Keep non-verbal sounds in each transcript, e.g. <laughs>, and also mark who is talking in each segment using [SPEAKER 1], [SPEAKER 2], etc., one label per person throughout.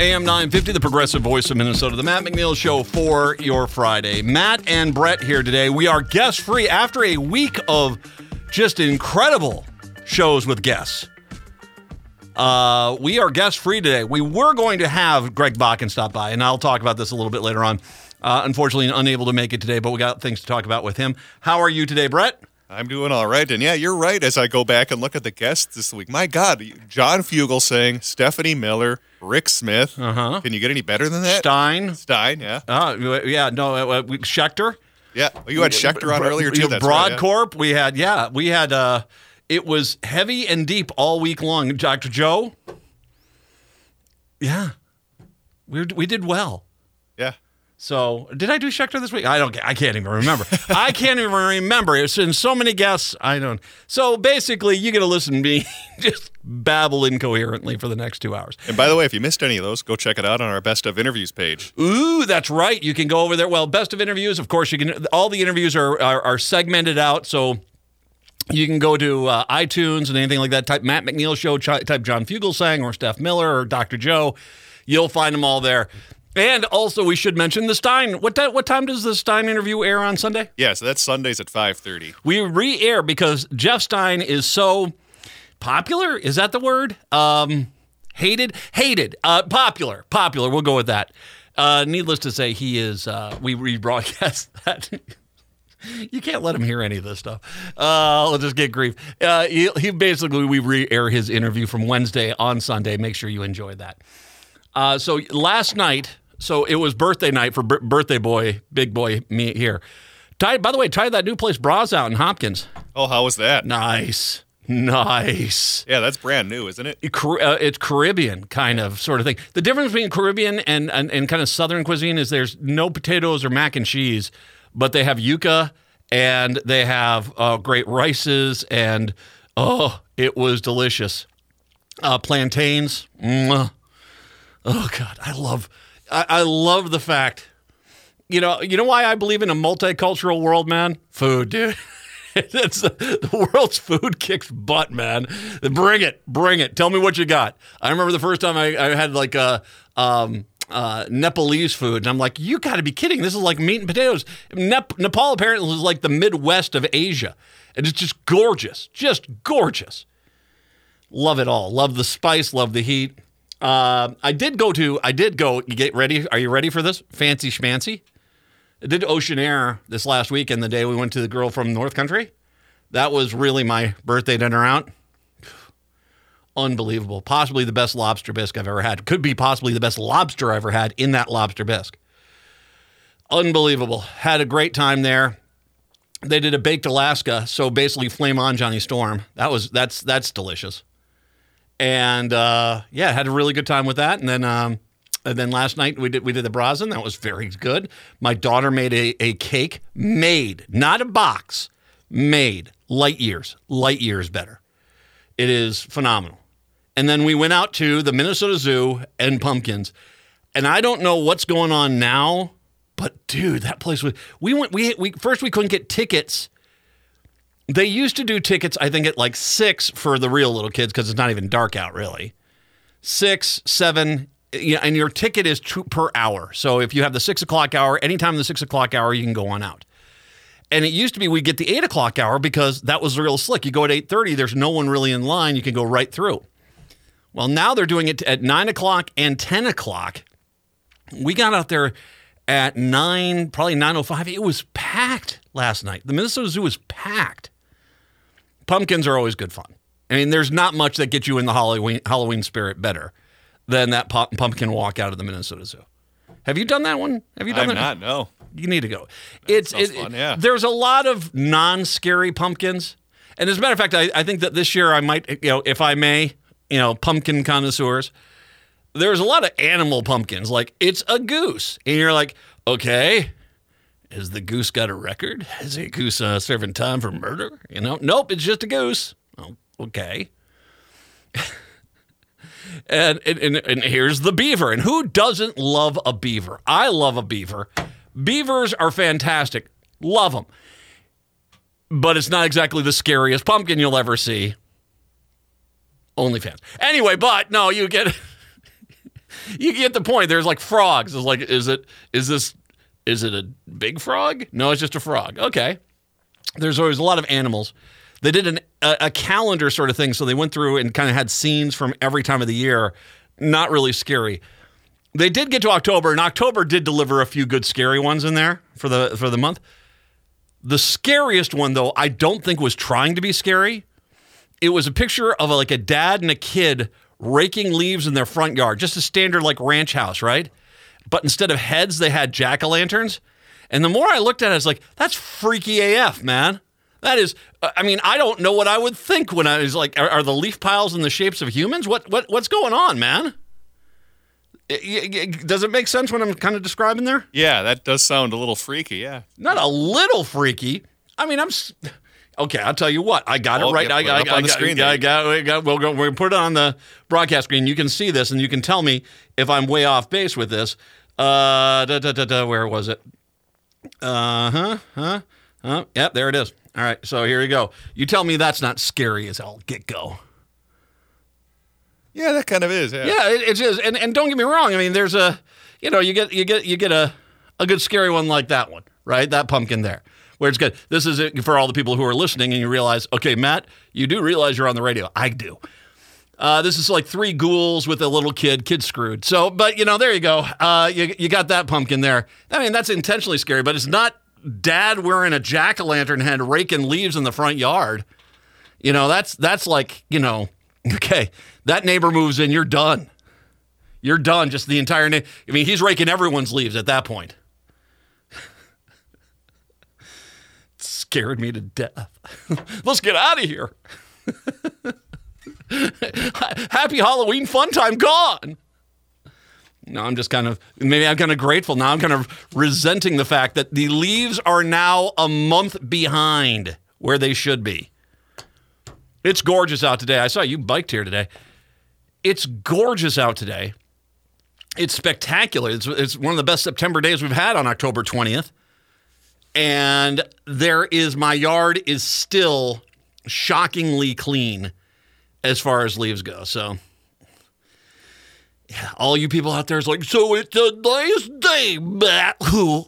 [SPEAKER 1] AM 950, the progressive voice of Minnesota, the Matt McNeil Show for your Friday. Matt and Brett here today. We are guest free after a week of just incredible shows with guests. Uh, we are guest free today. We were going to have Greg Bakken stop by, and I'll talk about this a little bit later on. Uh, unfortunately, unable to make it today, but we got things to talk about with him. How are you today, Brett?
[SPEAKER 2] I'm doing all right. And yeah, you're right. As I go back and look at the guests this week, my God, John Fugel Fugelsang, Stephanie Miller, Rick Smith.
[SPEAKER 1] Uh-huh.
[SPEAKER 2] Can you get any better than that?
[SPEAKER 1] Stein.
[SPEAKER 2] Stein, yeah.
[SPEAKER 1] Uh, yeah, no, uh, we- Schechter.
[SPEAKER 2] Yeah. Well, you had Schechter on earlier, too. That's right, yeah.
[SPEAKER 1] Brodkorb. We had, yeah, we had, uh, it was heavy and deep all week long. Dr. Joe. Yeah. We, we did well. So, did I do Schechter this week? I don't. I can't even remember. <laughs> I can't even remember. It's in so many guests. I don't. So basically, you get to listen to me <laughs> just babble incoherently for the next two hours.
[SPEAKER 2] And by the way, if you missed any of those, go check it out on our Best of Interviews page.
[SPEAKER 1] Ooh, that's right. You can go over there. Well, best of interviews, of course. You can. All the interviews are are, are segmented out, so you can go to uh, iTunes and anything like that. Type Matt McNeil Show. ch- Type John Fugelsang or Steph Miller or Dr. Joe. You'll find them all there. And also, we should mention the Stein. What ti- what time does the Stein interview air on Sunday?
[SPEAKER 2] Yeah, so that's Sundays at 5.30.
[SPEAKER 1] We re-air because Jeff Stein is so popular. Is that the word? Um, hated, hated, uh, popular, popular. We'll go with that. Uh, needless to say, he is. Uh, we rebroadcast <laughs> that. you can't let him hear any of this stuff. Uh, I'll just get grief. Uh, he, he basically we re-air his interview from Wednesday on Sunday. Make sure you enjoy that. Uh, so last night, so it was birthday night for bir- birthday boy, big boy me here. Ty, by the way, try that new place Bras out in Hopkins.
[SPEAKER 2] Oh, how was that?
[SPEAKER 1] Nice, nice.
[SPEAKER 2] Yeah, that's brand new, isn't it?
[SPEAKER 1] Uh, it's Caribbean kind of sort of thing. The difference between Caribbean and, and, and kind of Southern cuisine is there's no potatoes or mac and cheese, but they have yuca and they have uh, great rices and oh, it was delicious. Uh, plantains. mwah. Oh God, I love, I, I love the fact. You know, you know why I believe in a multicultural world, man. Food, dude. <laughs> It's the, the world's food kicks butt, man. Bring it, bring it. Tell me what you got. I remember the first time I, I had like a um, uh, Nepalese food, and I'm like, you got to be kidding! This is like meat and potatoes. Nep- Nepal apparently is like the Midwest of Asia, and it's just gorgeous, just gorgeous. Love it all. Love the spice. Love the heat. Uh, I did go to. I did go. You get ready? Are you ready for this? Fancy schmancy. I did Oceanaire this last weekend, the day we went to the girl from North Country. That was really my birthday dinner out. Unbelievable. Possibly the best lobster bisque I've ever had. Could be possibly the best lobster I've ever had in that lobster bisque. Unbelievable. Had a great time there. They did a baked Alaska, so basically flame on Johnny Storm. That was that's that's delicious. And uh, yeah, had a really good time with that. And then um, and then last night we did we did the brazen. That was very good. My daughter made a, a cake, made, not a box, made light years, light years better. It is phenomenal. And then we went out to the Minnesota Zoo and Pumpkins. And I don't know what's going on now, but dude, that place was we went we we first we couldn't get tickets. They used to do tickets, I think, at like six for the real little kids because it's not even dark out really. Six, seven, you know, and your ticket is two per hour. So if you have the six o'clock hour, anytime the six o'clock hour, you can go on out. And it used to be we get the eight o'clock hour because that was real slick. You go at eight thirty, there's no one really in line. You can go right through. Well, now they're doing it at nine o'clock and ten o'clock. We got out there at nine, probably nine o five. It was packed last night. The Minnesota Zoo was packed. Pumpkins are always good fun. I mean, there's not much that gets you in the Halloween Halloween spirit better than that pu- pumpkin walk out of the Minnesota Zoo. Have you done that one? Have you done
[SPEAKER 2] I'm
[SPEAKER 1] that?
[SPEAKER 2] not, no.
[SPEAKER 1] You need to go. It's it,
[SPEAKER 2] fun, yeah.
[SPEAKER 1] There's a lot of non-scary pumpkins, and as a matter of fact, I, I think that this year I might, you know, if I may, you know, pumpkin connoisseurs. There's a lot of animal pumpkins. Like it's a goose, and you're like, okay, has the goose got a record? Is a goose uh, serving time for murder? You know, nope, it's just a goose. Oh, okay. <laughs> and, and, and, here's the beaver. And who doesn't love a beaver? I love a beaver. Beavers are fantastic. Love them. But it's not exactly the scariest pumpkin you'll ever see. OnlyFans. Anyway, but no, you get <laughs> you get the point. There's like frogs. It's like, is it is this is it a big frog? No, it's just a frog. Okay. There's always a lot of animals. They did an, a, a calendar sort of thing, so they went through and kind of had scenes from every time of the year. Not really scary. They did get to October, and October did deliver a few good scary ones in there for the for the month. The scariest one, though, I don't think was trying to be scary. It was a picture of a, like a dad and a kid raking leaves in their front yard, just a standard like ranch house, right? But instead of heads, they had jack o' lanterns. And the more I looked at it, I was like, that's freaky AF, man. That is, uh, I mean, I don't know what I would think when I was like, are, are the leaf piles in the shapes of humans? What, what, what's going on, man? It- it- does it make sense when I'm kind of describing there?
[SPEAKER 2] Yeah, that does sound a little freaky. Yeah.
[SPEAKER 1] Not a little freaky. I mean, I'm. Okay, I'll tell you what. I got it
[SPEAKER 2] Oh,
[SPEAKER 1] right.
[SPEAKER 2] yeah,
[SPEAKER 1] I,
[SPEAKER 2] it
[SPEAKER 1] I, I,
[SPEAKER 2] on the screen
[SPEAKER 1] I got. We got. We'll go. Gonna put it on the broadcast screen. You can see this, and you can tell me if I'm way off base with this. Uh, da, da, da, da, where was it? Uh huh. Huh. Huh. Yep. There it is. All right. So here you go. You tell me that's not scary as hell. Get go.
[SPEAKER 2] Yeah, that kind of is. Yeah.
[SPEAKER 1] Yeah, it, it is. And and don't get me wrong. I mean, there's a, you know, you get you get you get a a good scary one like that one, right? That pumpkin there, where it's good. This is it for all the people who are listening, and you realize, okay, Matt, you do realize you're on the radio. I do. Uh, this is like three ghouls with a little kid, kid screwed. So, but you know, there you go. Uh, you you got that pumpkin there. I mean, that's intentionally scary, but it's not dad wearing a jack o' lantern head raking leaves in the front yard. You know, that's that's like you know, <laughs> okay, that neighbor moves in, you're done. You're done. Just the entire. Na- I mean, he's raking everyone's leaves at that point. Scared me to death. <laughs> Let's get out of here. <laughs> Happy Halloween fun time gone. No, I'm just kind of maybe I'm kind of grateful now. I'm kind of resenting the fact that the leaves are now a month behind where they should be. It's gorgeous out today. I saw you biked here today. It's gorgeous out today. It's spectacular. It's, it's one of the best September days we've had on October 20th. And there is, my yard is still shockingly clean as far as leaves go. So, yeah, all you people out there is like, so it's a nice day, Matt. <laughs> Who?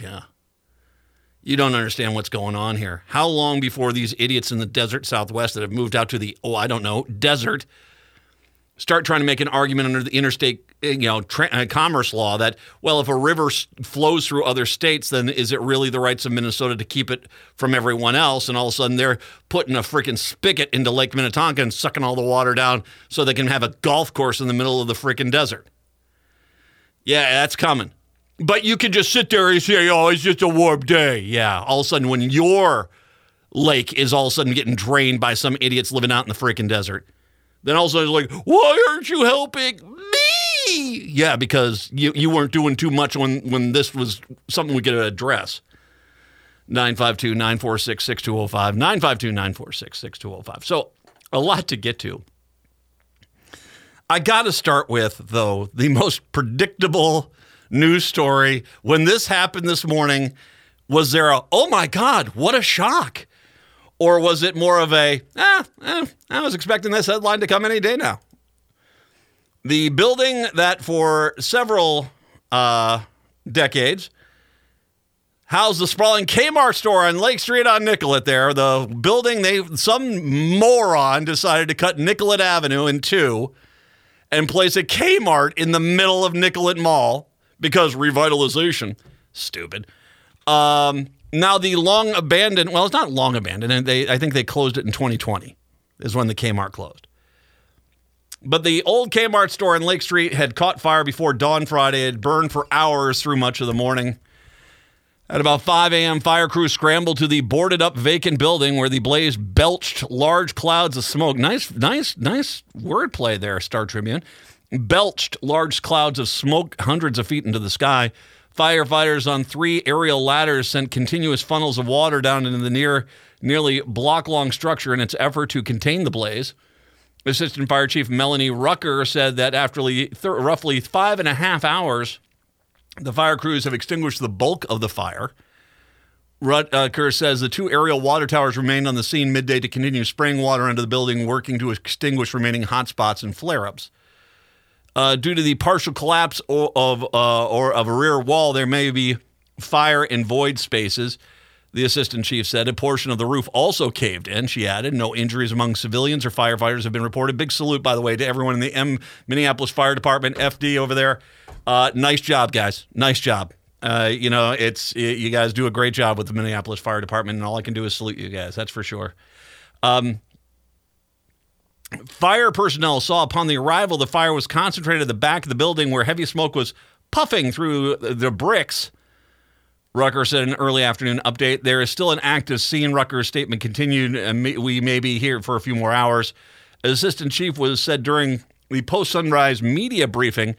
[SPEAKER 1] Yeah. You don't understand what's going on here. How long before these idiots in the desert southwest that have moved out to the, oh, I don't know, desert start trying to make an argument under the interstate you know tra- uh, commerce law that well if a river s- flows through other states then is it really the rights of Minnesota to keep it from everyone else and all of a sudden they're putting a freaking spigot into Lake Minnetonka and sucking all the water down so they can have a golf course in the middle of the freaking desert. Yeah, that's coming. But you can just sit there and say, "Oh, it's just a warm day." Yeah, all of a sudden when your lake is all of a sudden getting drained by some idiots living out in the freaking desert. Then all of a sudden it's like, why aren't you helping me? Yeah, because you, you weren't doing too much when, when this was something we could address. 952 946 6205. 952 946 6205. So, a lot to get to. I got to start with, though, the most predictable news story. When this happened this morning, was there a, oh my God, what a shock? Or was it more of a, ah, eh, I was expecting this headline to come any day now? The building that for several uh, decades housed the sprawling Kmart store on Lake Street on Nicollet there. The building, they some moron decided to cut Nicollet Avenue in two and place a Kmart in the middle of Nicollet Mall because revitalization. Stupid. Um, now the long abandoned, well, it's not long abandoned, and they I think they closed it in 2020 is when the Kmart closed. But the old Kmart store in Lake Street had caught fire before dawn Friday. It burned for hours through much of the morning. At about 5 a.m., fire crews scrambled to the boarded up vacant building where the blaze belched large clouds of smoke. Nice, nice, nice wordplay there, Star Tribune. Belched large clouds of smoke hundreds of feet into the sky. Firefighters on three aerial ladders sent continuous funnels of water down into the near, nearly block long structure in its effort to contain the blaze. Assistant Fire Chief Melanie Rucker said that after roughly five and a half hours, the fire crews have extinguished the bulk of the fire. Rucker uh, says the two aerial water towers remained on the scene midday to continue spraying water into the building, working to extinguish remaining hotspots and flare ups. Uh, due to the partial collapse of, of uh, or of a rear wall, there may be fire and void spaces. The assistant chief said a portion of the roof also caved in. She added, "No injuries among civilians or firefighters have been reported." Big salute, by the way, to everyone in the M Minneapolis Fire Department, FD over there. Uh, nice job, guys. Nice job. Uh, you know, it's you guys do a great job with the Minneapolis Fire Department, and all I can do is salute you guys. That's for sure. Um, Fire personnel saw upon the arrival the fire was concentrated at the back of the building where heavy smoke was puffing through the bricks. Rucker said in an early afternoon update, there is still an active scene. Rucker's statement continued, uh, and we may be here for a few more hours. Assistant chief was said during the post sunrise media briefing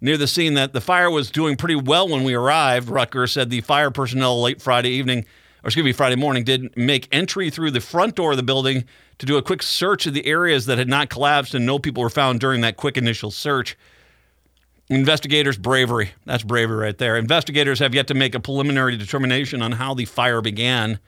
[SPEAKER 1] near the scene that the fire was doing pretty well when we arrived. Rucker said the fire personnel late Friday evening, or excuse me, Friday morning, did make entry through the front door of the building to do a quick search of the areas that had not collapsed, and no people were found during that quick initial search. Investigators' bravery. That's bravery right there. Investigators have yet to make a preliminary determination on how the fire began.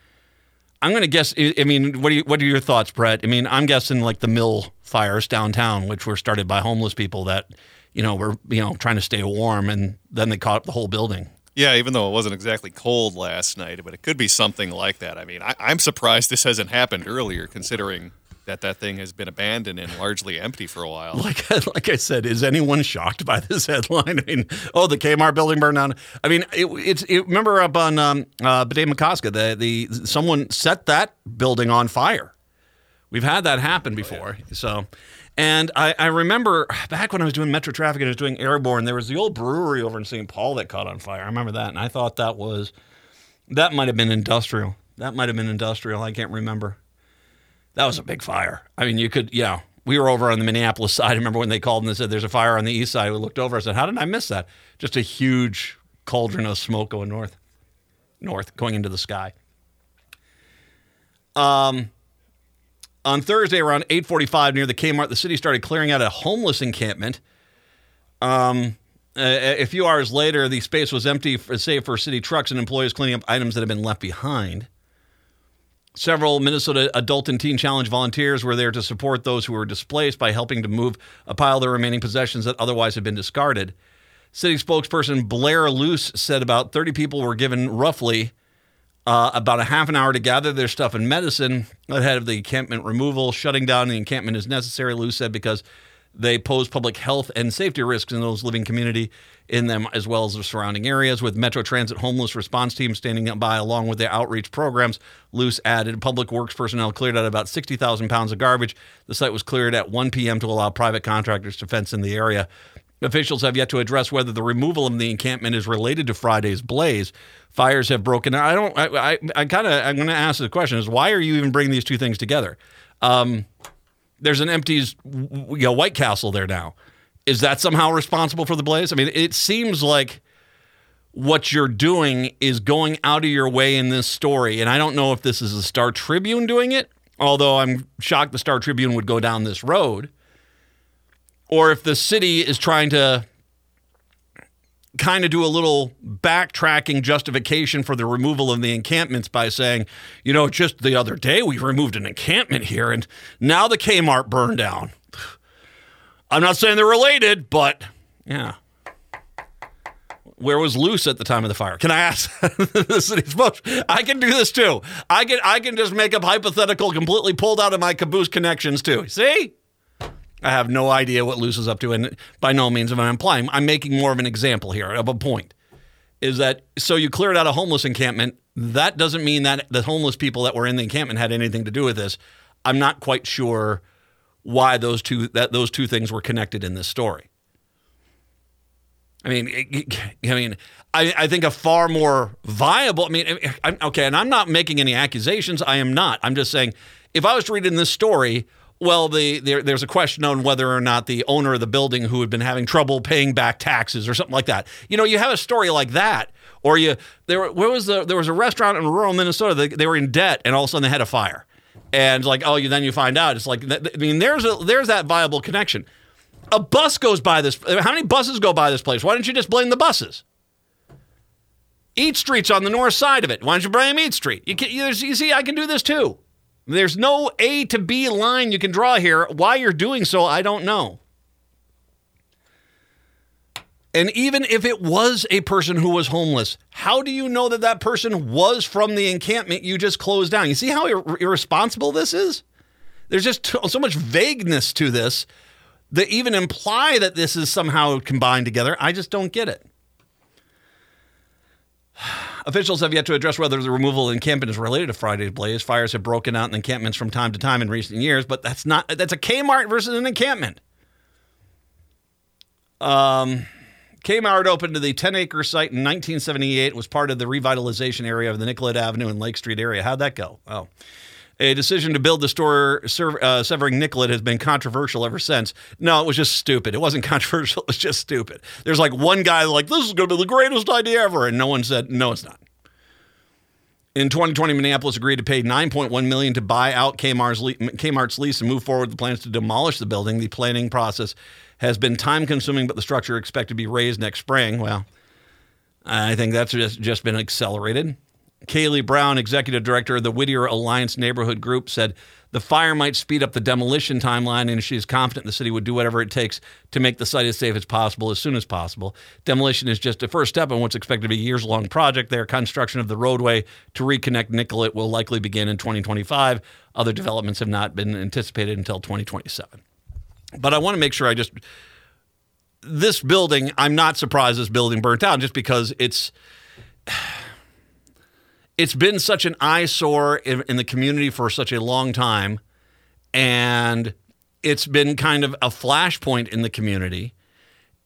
[SPEAKER 1] I'm going to guess. I mean, what are, you, what are your thoughts, Brett? I mean, I'm guessing like the mill fires downtown, which were started by homeless people that, you know, were you know trying to stay warm, and then they caught up the whole building.
[SPEAKER 2] Yeah, even though it wasn't exactly cold last night, but it could be something like that. I mean, I, am surprised this hasn't happened earlier, considering that that thing has been abandoned and largely empty for a while.
[SPEAKER 1] Like, like I said, is anyone shocked by this <laughs> headline? I mean, oh, the Kmart building burned down. I mean, it, it's it, remember up on um, uh, the the someone set that building on fire. We've had that happen before, oh, yeah. so. And I, I, remember back when I was doing Metro Traffic and I was doing Airborne, there was the old brewery over in St. Paul that caught on fire. I remember that. And I thought that was, that might have been industrial. That might have been industrial. I can't remember. That was a big fire. I mean, you could, yeah. We were over on the Minneapolis side. <laughs> I remember when they called and they said there's a fire on the east side. We looked over. I said, how did I miss that? Just a huge cauldron of smoke going north, north, going into the sky. Um, on Thursday around 8:45 near the Kmart, the city started clearing out a homeless encampment. Um, a, a few hours later, the space was empty, for, save for city trucks and employees cleaning up items that had been left behind. Several Minnesota Adult and Teen Challenge volunteers were there to support those who were displaced by helping to move a pile of the remaining possessions that otherwise had been discarded. City spokesperson Blair Luce said about 30 people were given roughly uh, about a half an hour to gather their stuff and medicine ahead of the encampment removal. Shutting down the encampment is necessary, Luce said, because they pose public health and safety risks in those living community in them as well as the surrounding areas. With Metro Transit homeless response team standing by along with their outreach programs, Luce added public works personnel cleared out about 60,000 pounds of garbage. The site was cleared at 1 p.m. to allow private contractors to fence in the area. Officials have yet to address whether the removal of the encampment is related to Friday's blaze. Fires have broken. I don't. I. I, I kind of. I'm going to ask the question: Is why are you even bringing these two things together? Um, there's an empty, you know, White Castle there now. Is that somehow responsible for the blaze? I mean, it seems like what you're doing is going out of your way in this story, and I don't know if this is the Star Tribune doing it. Although I'm shocked the Star Tribune would go down this road or if the city is trying to kind of do a little backtracking justification for the removal of the encampments by saying, you know, just the other day we removed an encampment here and now the Kmart burned down. I'm not saying they're related, but yeah. Where was Luce at the time of the fire? Can I ask <laughs> the city folks? I can do this too. I can I can just make up hypothetical completely pulled out of my caboose connections too. See? I have no idea what Luce is up to, and by no means am I implying. I'm making more of an example here of a point. Is that so? You cleared out a homeless encampment. That doesn't mean that the homeless people that were in the encampment had anything to do with this. I'm not quite sure why those two that those two things were connected in this story. I mean, I mean, I, I think a far more viable. I mean, I'm, okay, and I'm not making any accusations. I am not. I'm just saying, if I was reading this story, well, the, there, there's a question on whether or not the owner of the building who had been having trouble paying back taxes or something like that. You know, you have a story like that Or you there where was the there was a restaurant in rural Minnesota they, they were in debt and all of a sudden they had a fire. And like oh you then you find out it's like I mean there's a there's that viable connection. A bus goes by this how many buses go by this place? Why don't you just blame the buses? Eat Street's on the north side of it. Why don't you blame Eat Street? You, can, you, you see, I can do this too. There's no A to B line you can draw here. Why you're doing so, I don't know. And even if it was a person who was homeless, how do you know that that person was from the encampment you just closed down? You see how ir- irresponsible this is? There's just t- so much vagueness to this that even imply that this is somehow combined together. I just don't get it. <sighs> <sighs> Officials have yet to address whether the removal of the encampment is related to Friday's blaze. Fires have broken out in encampments from time to time in recent years, but that's not that's a Kmart versus an encampment. Um, Kmart opened to the 10 acre site in 1978. It was part of the revitalization area of the Nicollet Avenue and Lake Street area. How'd that go? Oh. A decision to build the store uh, severing Nicollet has been controversial ever since. No, it was just stupid. It wasn't <laughs> controversial. It was just stupid. There's like one guy like, this is going to be the greatest idea ever. And no one said, no, it's not. In 2020, Minneapolis agreed to pay 9.1 million to buy out Kmart's, Kmart's lease and move forward with the plans to demolish the building. The planning process has been time consuming, but the structure expected to be raised next spring. Well, I think that's just, just been accelerated. Kaylee Brown, executive director of the Whittier Alliance Neighborhood Group, said the fire might speed up the demolition timeline, and she is confident the city would do whatever it takes to make the site as safe as possible as soon as possible. Demolition is just a first step in what's expected to be a years long project there. Construction of the roadway to reconnect Nicollet will likely begin in 2025. Other developments have not been anticipated until 2027. But I want to make sure I just. This building, I'm not surprised this building burnt down just because it's it's been such an eyesore in, in, the community for such a long time, and it's been kind of a flashpoint in the community.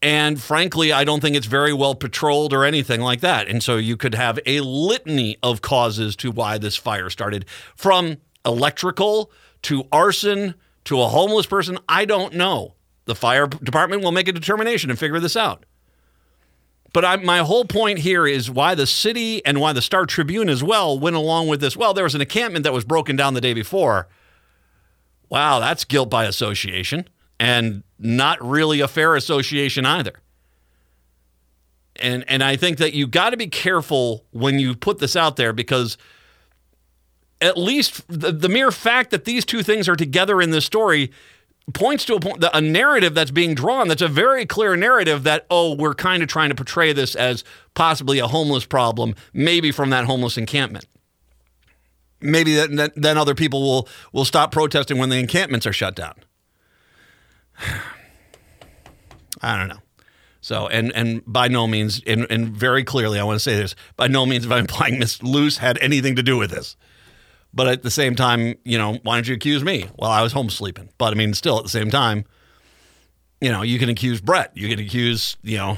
[SPEAKER 1] And frankly, I don't think it's very well patrolled or anything like that. And so you could have a litany of causes to why this fire started from electrical to arson to a homeless person. I don't know. The fire department will make a determination and figure this out. But I, my whole point here is why the city and why the Star Tribune as well went along with this. Well, there was an encampment that was broken down the day before. Wow, that's guilt by association and not really a fair association either. And and I think that you got to be careful when you put this out there because at least the, the mere fact that these two things are together in this story points to a point, a narrative that's being drawn that's a very clear narrative that oh we're kind of trying to portray this as possibly a homeless problem maybe from that homeless encampment. Maybe that, that, then other people will will stop protesting when the encampments are shut down. <sighs> I don't know. So and and by no means and, and very clearly i want to say this by no means am I'm implying miss luce had anything to do with this but at the same time, you know, why don't you accuse me? Well, I was home sleeping. But I mean, still at the same time, you know, you can accuse Brett. You can accuse, you know.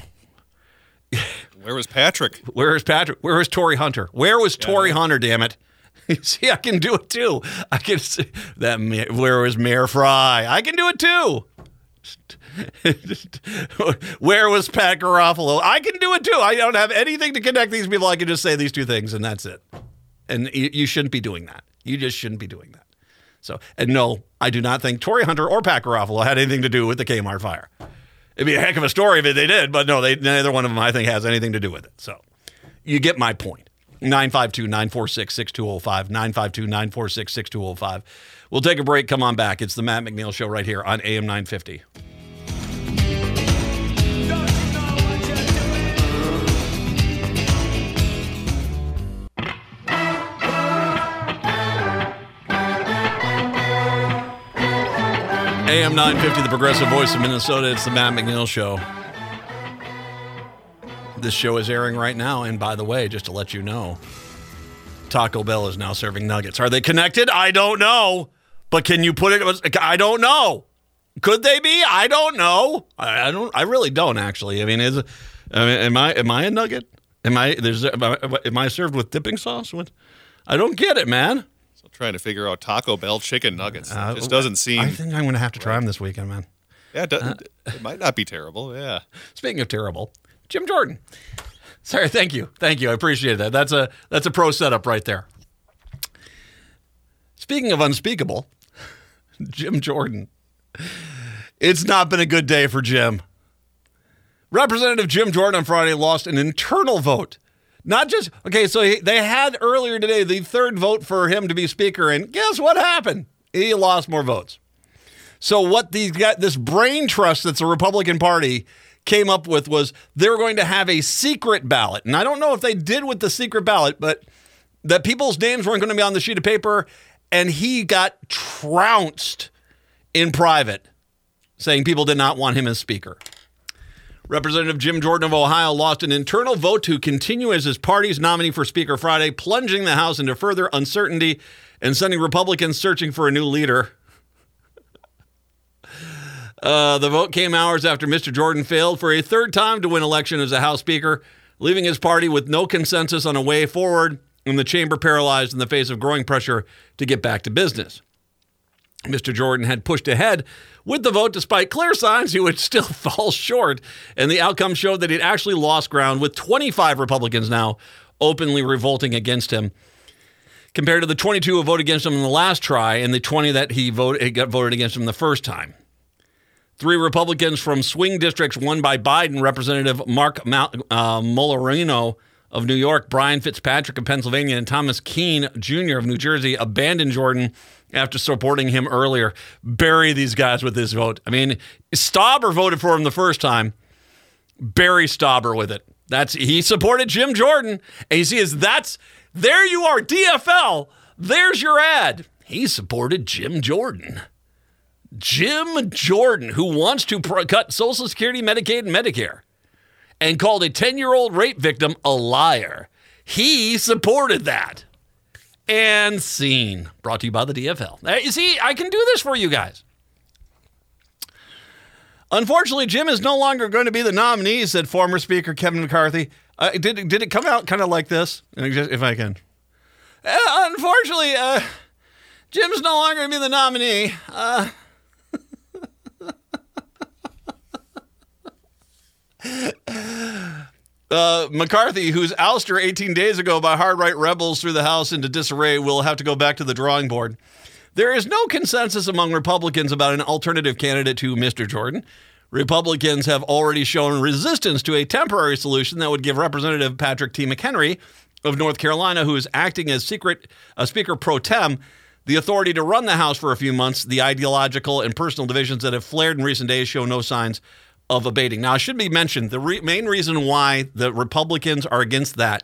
[SPEAKER 2] Where was Patrick?
[SPEAKER 1] Where is Patrick? Where is Torii Hunter? Where was yeah. Torii Hunter, damn it? <laughs> see, I can do it too. I can see that. Where was Mayor Fry? I can do it too. <laughs> Where was Pat Garofalo? I can do it too. I don't have anything to connect these people. I can just say these two things and that's it. And you, shouldn't be doing that. You just shouldn't be doing that. So, and no, I do not think Torii Hunter or Pat Garofalo had anything to do with the Kmart fire. It'd be a heck of a story if they did, but no, they, neither one of them, I think, has anything to do with it. So you get my point. 952 946 6205. 952 946 6205. We'll take a break. Come on back. It's the Matt McNeil Show right here on AM 950. AM 950, the progressive voice of Minnesota. It's the Matt McNeil Show. This show is airing right now. And by the way, just to let you know, Taco Bell is now serving nuggets. Are they connected? I don't know. But can you put it? I don't know. Could they be? I don't know. I, don't. I really don't actually. I mean, is I mean, am I am I a nugget? Am I there's am I, am I served with dipping sauce? What? I don't get it, man
[SPEAKER 2] trying to figure out Taco Bell chicken nuggets. Uh, it just doesn't seem.
[SPEAKER 1] I think I'm going to have to try them this weekend, man.
[SPEAKER 2] Yeah, it, uh, it might not be terrible. Yeah.
[SPEAKER 1] Speaking of terrible, Jim Jordan. Sorry, thank you, thank you. I appreciate that. That's a that's a pro setup right there. Speaking of unspeakable, <laughs> Jim Jordan. It's not been a good day for Jim. Representative Jim Jordan on Friday lost an internal vote. Not just, okay, so he, they had earlier today the third vote for him to be Speaker, and guess what happened? He lost more votes. So, what these got, this brain trust that's the Republican Party came up with was they were going to have a secret ballot. And I don't know if they did with the secret ballot, but that people's names weren't going to be on the sheet of paper. And he got trounced in private, saying people did not want him as Speaker. Representative Jim Jordan of Ohio lost an internal vote to continue as his party's nominee for Speaker Friday, plunging the House into further uncertainty and sending Republicans searching for a new leader. <laughs> Uh, the vote came hours after Mr. Jordan failed for a third time to win election as a House Speaker, leaving his party with no consensus on a way forward and the chamber paralyzed in the face of growing pressure to get back to business. Mr. Jordan had pushed ahead with the vote despite clear signs he would still <laughs> fall short, and the outcome showed that he'd actually lost ground with 25 Republicans now openly revolting against him. Compared to the 22 who voted against him in the last try and the 20 that he voted, got voted against him the first time. Three Republicans from swing districts won by Biden, Representative Mark uh, Molinaro of New York, Brian Fitzpatrick of Pennsylvania, and Thomas Kean Jr. of New Jersey, abandoned Jordan after supporting him earlier. Bury these guys with this vote. I mean, Stauber voted for him the first time. Bury Stauber with it. That's he supported Jim Jordan. And you see, is that's there you are, DFL. There's your ad. He supported Jim Jordan. Jim Jordan, who wants to cut Social Security, Medicaid, and Medicare, and called a 10 year old rape victim a liar. He supported that. And scene. Brought to you by the DFL. You see, I can do this for you guys. Unfortunately, Jim is no longer going to be the nominee, said former Speaker Kevin McCarthy. Uh, did, did it come out kind of like this? If I can. Uh, unfortunately, uh, Jim's no longer going to be the nominee. <laughs> Uh, McCarthy, whose ouster 18 days ago by hard right rebels threw the House into disarray, will have to go back to the drawing board. There is no consensus among Republicans about an alternative candidate to Mr. Jordan. Republicans have already shown resistance to a temporary solution that would give Representative Patrick T. McHenry of North Carolina, who is acting as secret uh, Speaker pro tem, the authority to run the House for a few months. The ideological and personal divisions that have flared in recent days show no signs of abating. Now, it should be mentioned the re- main reason why the Republicans are against that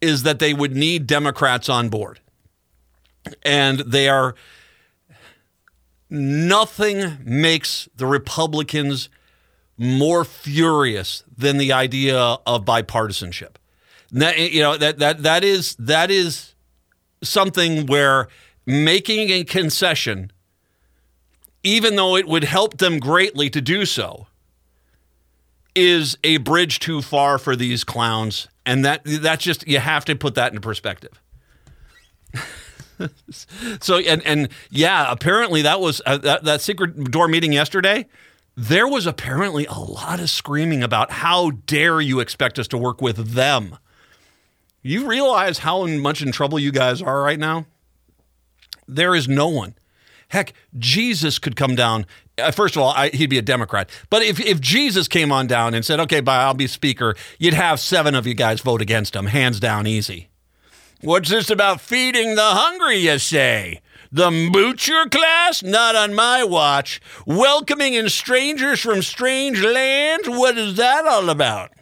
[SPEAKER 1] is that they would need Democrats on board. And they are, nothing makes the Republicans more furious than the idea of bipartisanship. That, eh, you know, that, that, that, is, that is something where making a concession, even though it would help them greatly to do so, is a bridge too far for these clowns, and that that's just you have to put that into perspective. <laughs> so and and yeah, apparently that was uh, that that secret door meeting yesterday. There was apparently a lot of screaming about how dare you expect us to work with them. You realize how much in trouble you guys are right now? There is no one. Heck, Jesus could come down Uh, first of all, I, he'd be a Democrat. But if, if Jesus came on down and said, okay, bye, I'll be speaker, you'd have seven of you guys vote against him, hands down, easy. What's this about feeding the hungry, you say? The moocher class? Not on my watch. Welcoming in strangers from strange lands? What is that all about?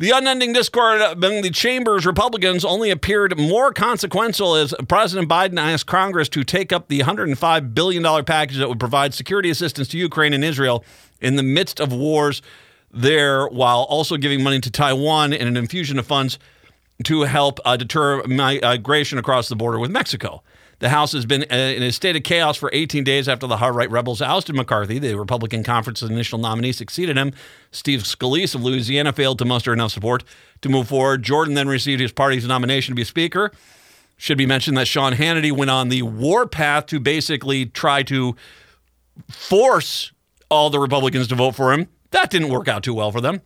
[SPEAKER 1] The unending discord among the chamber's Republicans only appeared more consequential as President Biden asked Congress to take up the $105 billion package that would provide security assistance to Ukraine and Israel in the midst of wars there, while also giving money to Taiwan and an infusion of funds to help uh, deter migration across the border with Mexico. The House has been uh, in a state of chaos for 18 days after the hard right rebels ousted McCarthy. The Republican conference's initial nominee succeeded him. Steve Scalise of Louisiana failed to muster enough support to move forward. Jordan then received his party's nomination to be Speaker. Should be mentioned that Sean Hannity went on the warpath to basically try to force all the Republicans to vote for him. That didn't work out too well for them.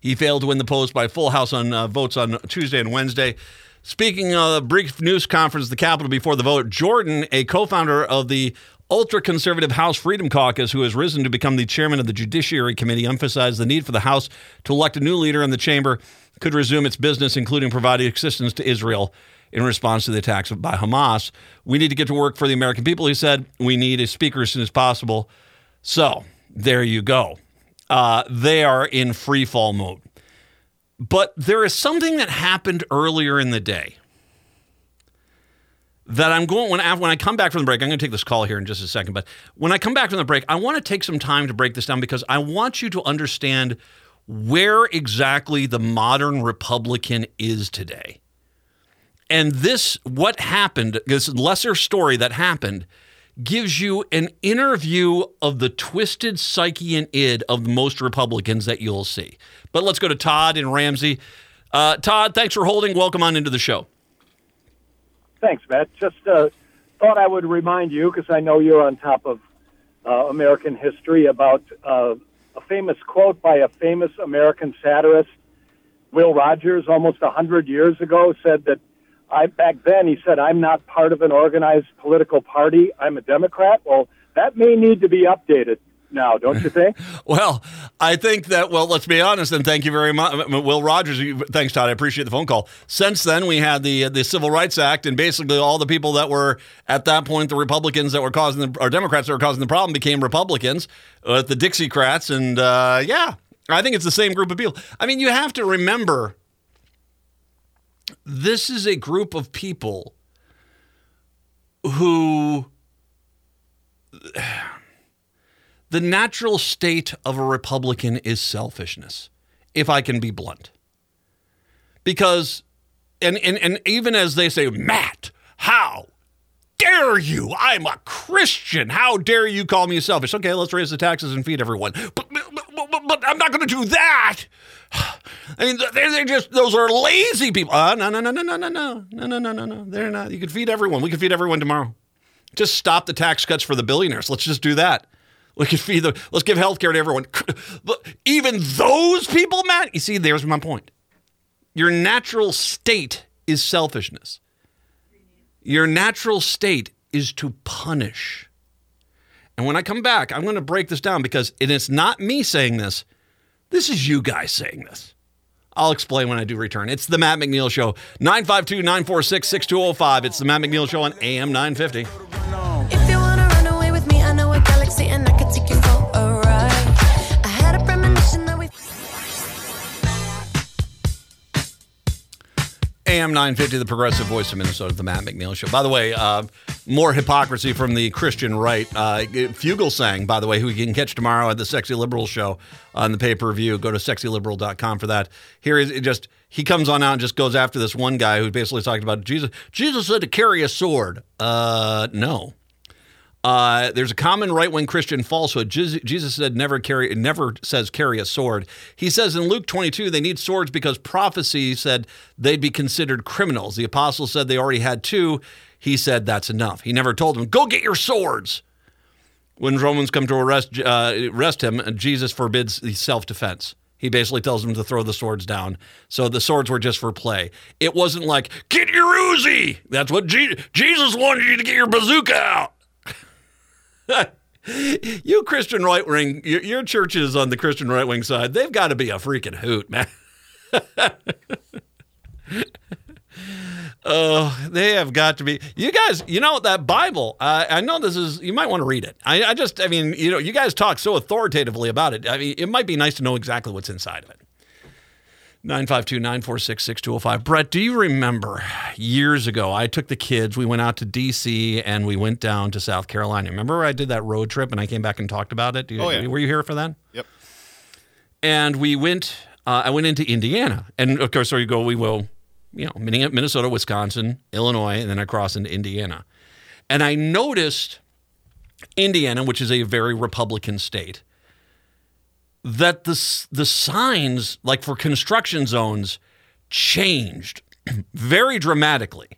[SPEAKER 1] He failed to win the post by full House on uh, votes on Tuesday and Wednesday. Speaking of a brief news conference at the Capitol before the vote, Jordan, a co founder of the ultra conservative House Freedom Caucus, who has risen to become the chairman of the Judiciary Committee, emphasized the need for the House to elect a new leader in the chamber could resume its business, including providing assistance to Israel in response to the attacks by Hamas. We need to get to work for the American people, he said. We need a speaker as soon as possible. So there you go. Uh, they are in free fall mode. But there is something that happened earlier in the day that I'm going when I, when I come back from the break. I'm going to take this call here in just a second, but when I come back from the break, I want to take some time to break this down because I want you to understand where exactly the modern Republican is today. And this, what happened, this lesser story that happened, gives you an interview of the twisted psyche and id of most Republicans that you'll see. But let's go to Todd and Ramsey. Uh, Todd, thanks for holding. Welcome on into the show.
[SPEAKER 3] Thanks, Matt. Just uh, thought I would remind you, because I know you're on top of uh, American history, about uh, a famous quote by a famous American satirist, Will Rogers, almost a hundred years ago, said that I back then he said I'm not part of an organized political party. I'm a Democrat. Well, that may need to be updated now, don't you think? <laughs>
[SPEAKER 1] well, I think that, well, let's be honest, and thank you very much, Will Rogers. Thanks, Todd. I appreciate the phone call. Since then, we had the the Civil Rights Act, and basically all the people that were at that point the Republicans that were causing the, or Democrats that were causing the problem became Republicans, uh, the Dixiecrats, and uh, yeah, I think it's the same group of people. I mean, you have to remember this is a group of people who <sighs> the natural state of a Republican is selfishness, if I can be blunt. Because, and, and, and even as they say, Matt, how dare you? I'm a Christian. How dare you call me selfish? Okay, let's raise the taxes and feed everyone. But, but, but, but I'm not going to do that. <sighs> I mean, they're, they're just, those are lazy people. Uh, no, no, no, no, no, no, no, no, no, no, no, no. They're not. You can feed everyone. We can feed everyone tomorrow. Just stop the tax cuts for the billionaires. Let's just do that. We can feed the, let's give health care to everyone. <laughs> Even those people, Matt, you see, there's my point. Your natural state is selfishness. Your natural state is to punish. And when I come back, I'm going to break this down because it is not me saying this. This is you guys saying this. I'll explain when I do return. It's the Matt McNeil Show. 952 946 6205. It's the Matt McNeil Show on AM 950. AM 950, the progressive voice of Minnesota, the Matt McNeil Show. By the way, uh, more hypocrisy from the Christian right. Uh, Fugelsang, by the way, who you can catch tomorrow at the Sexy Liberal show on the pay per view. Go to sexyliberal.com for that. Here is just, he comes on out and just goes after this one guy who basically talked about Jesus. Jesus said to carry a sword. Uh, no. Uh, there's a common right wing Christian falsehood. Jesus said never carry, never says carry a sword. He says in Luke 22 they need swords because prophecy said they'd be considered criminals. The apostles said they already had two. He said that's enough. He never told them go get your swords. When Romans come to arrest uh, arrest him, Jesus forbids self defense. He basically tells them to throw the swords down. So the swords were just for play. It wasn't like get your Uzi. That's what Je- Jesus wanted you to get your bazooka out. <laughs> you Christian right wing, your, your churches on the Christian right wing side, they've got to be a freaking hoot, man. <laughs> Oh, they have got to be. You guys, you know that Bible. Uh, I know this is. You might want to read it. I, I, just, I mean, you know, you guys talk so authoritatively about it. I mean, it might be nice to know exactly what's inside of it. 952 946 6205. Brett, do you remember years ago? I took the kids, we went out to D.C. and we went down to South Carolina. Remember I did that road trip and I came back and talked about it? You,
[SPEAKER 2] oh, yeah.
[SPEAKER 1] Were you here for that?
[SPEAKER 2] Yep.
[SPEAKER 1] And we went, uh, I went into Indiana. And of course, so you go, we will, you know, Minnesota, Wisconsin, Illinois, and then across into Indiana. And I noticed Indiana, which is a very Republican state that the, the signs, like for construction zones, changed <clears throat> very dramatically.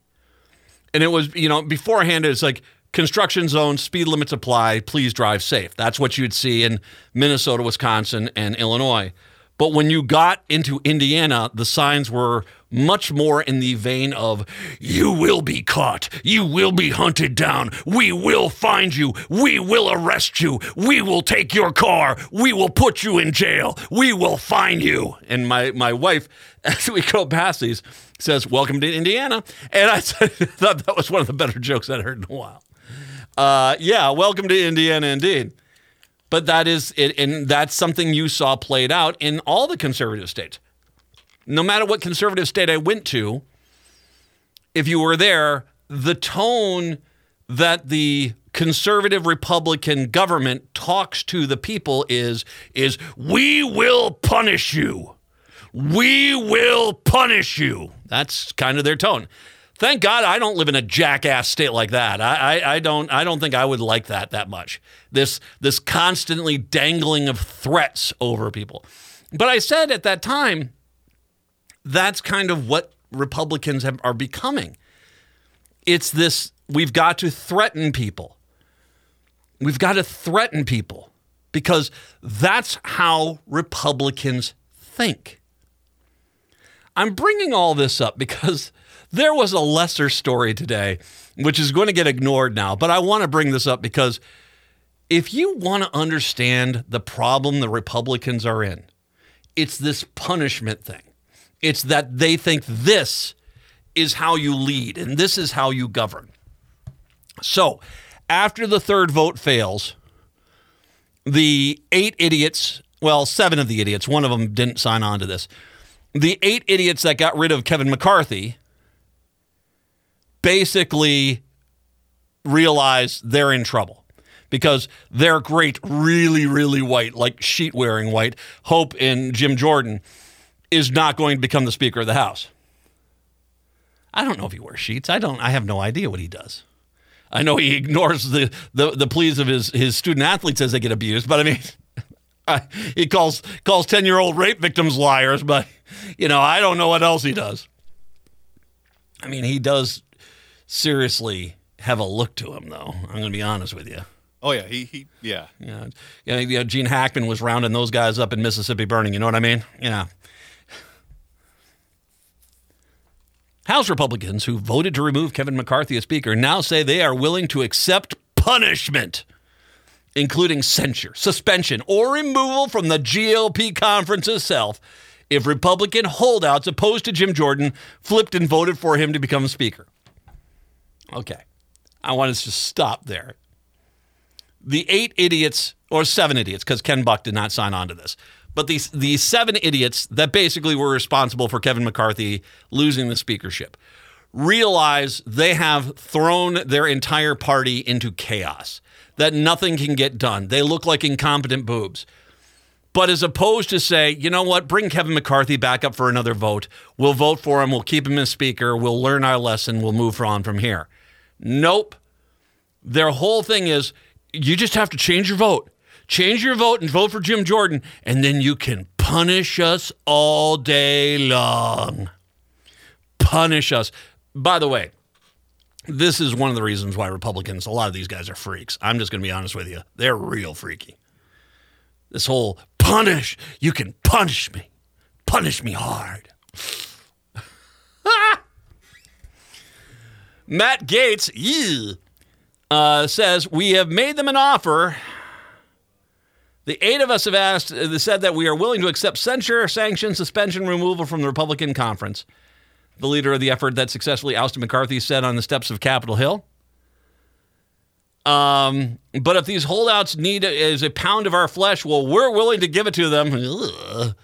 [SPEAKER 1] And it was, you know, beforehand, it's like construction zone, speed limits apply, please drive safe. That's what you'd see in Minnesota, Wisconsin, and Illinois. But when you got into Indiana, the signs were much more in the vein of, You will be caught. You will be hunted down. We will find you. We will arrest you. We will take your car. We will put you in jail. We will find you. And my, my wife, <laughs> as we go past these, says, Welcome to Indiana. And I <laughs> thought that was one of the better jokes I'd heard in a while. Uh, yeah, welcome to Indiana indeed. But that is it, and that's something you saw played out in all the conservative states. No matter what conservative state I went to, if you were there, the tone that the conservative Republican government talks to the people is is we will punish you. We will punish you. That's kind of their tone. Thank God I don't live in a jackass state like that. I, I, I, don't I don't think I would like that that much. This this constantly dangling of threats over people. But I said at that time, that's kind of what Republicans have, are becoming. It's this we've got to threaten people. We've got to threaten people because that's how Republicans think. I'm bringing all this up because <laughs> there was a lesser story today, which is going to get ignored now, but I want to bring this up because if you want to understand the problem the Republicans are in, it's this punishment thing. It's that they think this is how you lead and this is how you govern. So, after the third vote fails, the eight idiots, well, seven of the idiots, one of them didn't sign on to this. The eight idiots that got rid of Kevin McCarthy basically realize they're in trouble because they're great, really, really white, like sheet wearing white, Hope and Jim Jordan is not going to become the Speaker of the House. I don't know if he wears sheets. I don't. I have no idea what he does. I know he ignores the the, the pleas of his his student athletes as they get abused, but I mean, <laughs> I, he calls calls ten year old rape victims liars. But you know, I don't know what else he does. I mean, he does seriously have a look to him, though. I'm going to be honest with you.
[SPEAKER 2] Oh yeah, he he yeah.
[SPEAKER 1] Yeah, you know, you know, Gene Hackman was rounding those guys up in Mississippi Burning. You know what I mean? Yeah. House Republicans who voted to remove Kevin McCarthy as Speaker now say they are willing to accept punishment, including censure, suspension, or removal from the GOP conference itself if Republican holdouts opposed to Jim Jordan flipped and voted for him to become Speaker. Okay, I want us to stop there. The eight idiots, or seven idiots, because Ken Buck did not sign on to this, but these the seven idiots that basically were responsible for Kevin McCarthy losing the speakership realize they have thrown their entire party into chaos, that nothing can get done. They look like incompetent boobs. But as opposed to say, you know what, bring Kevin McCarthy back up for another vote. We'll vote for him. We'll keep him as speaker. We'll learn our lesson. We'll move on from here. Nope. Their whole thing is you just have to change your vote change your vote and vote for Jim Jordan, and then you can punish us all day long. Punish us. By the way, this is one of the reasons why Republicans, a lot of these guys are freaks. I'm just going to be honest with you. They're real freaky. This whole punish, you can punish me. Punish me hard. <laughs> Matt Gaetz uh, says, We have made them an offer the eight of us have asked, uh, said that we are willing to accept censure, sanction, suspension, removal from the Republican conference. The leader of the effort that successfully ousted McCarthy said on the steps of Capitol Hill. Um, but if these holdouts need is a pound of our flesh, well, we're willing to give it to them ugh,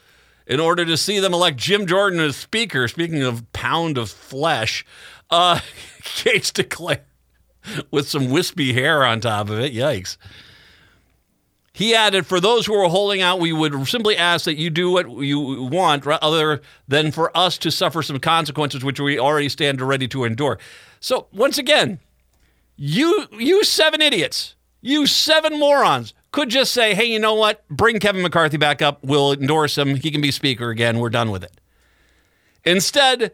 [SPEAKER 1] in order to see them elect Jim Jordan as Speaker. Speaking of pound of flesh, uh, <laughs> Gaetz declared with some wispy hair on top of it. Yikes. He added, For those who are holding out, we would simply ask that you do what you want rather than for us to suffer some consequences which we already stand ready to endure. So, once again, you, you seven idiots, you seven morons could just say, hey, you know what? Bring Kevin McCarthy back up. We'll endorse him. He can be Speaker again. We're done with it. Instead,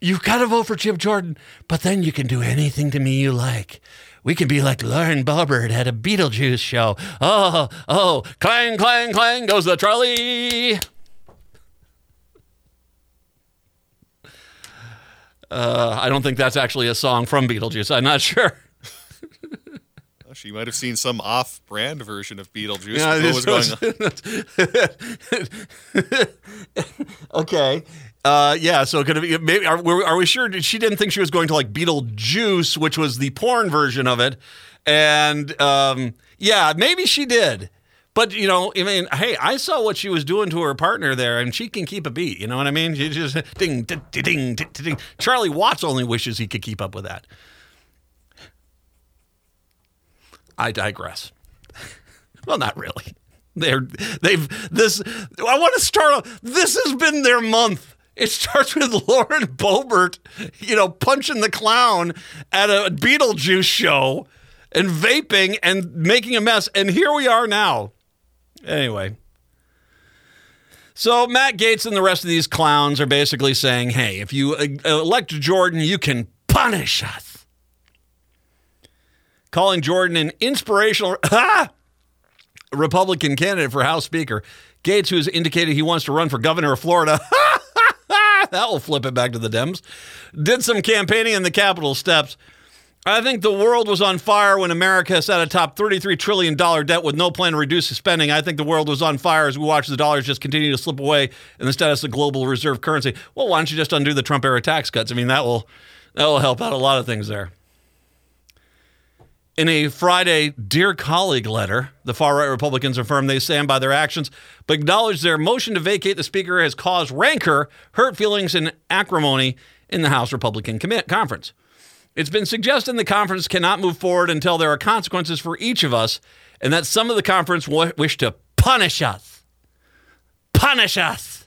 [SPEAKER 1] you've got to vote for Jim Jordan, but then you can do anything to me you like. We could be like Lauren Boebert at a Beetlejuice show. Oh, oh, clang, clang, clang goes the trolley. Uh, I don't think that's actually a song from Beetlejuice. I'm not <laughs> sure.
[SPEAKER 2] She might have seen some off-brand version of Beetlejuice.
[SPEAKER 1] Yeah,
[SPEAKER 2] what was going on? <laughs>
[SPEAKER 1] okay. Uh, yeah, so could it be, maybe are, we- are we sure she didn't think she was going to like Beetlejuice, which was the porn version of it, and um, yeah, maybe she did. But you know, I mean, hey, I saw what she was doing to her partner there, and she can keep a beat. You know what I mean? She just ding, ding, ding, ding, ding. Charlie Watts only wishes he could keep up with that. I digress. well, not really. They're they've this. I want to start. This has been their month. It starts with <laughs> Lauren Boebert, you know, punching the clown at a Beetlejuice show and vaping and making a mess. And here we are now. Anyway. So Matt Gaetz and the rest of these clowns are basically saying, hey, if you uh, elect Jordan, you can punish us. Calling Jordan an inspirational <laughs> ah, Republican candidate for House Speaker. Gaetz, who has indicated he wants to run for governor of Florida, <laughs> that will flip it back to the Dems, did some campaigning in the Capitol steps. I think the world was on fire when America set atop $33 trillion debt with no plan to reduce spending. I think the world was on fire as we watched the dollars just continue to slip away in the status of global reserve currency. Well, why don't you just undo the Trump era tax cuts? I mean, that will that will help out a lot of things there. In a Friday Dear Colleague letter, the far right Republicans affirm they stand by their actions, but acknowledge their motion to vacate the Speaker has caused rancor, hurt feelings, and acrimony in the House Republican Conference. It's been suggested the conference cannot move forward until there are consequences for each of us, and that some of the conference wish to punish us. Punish us.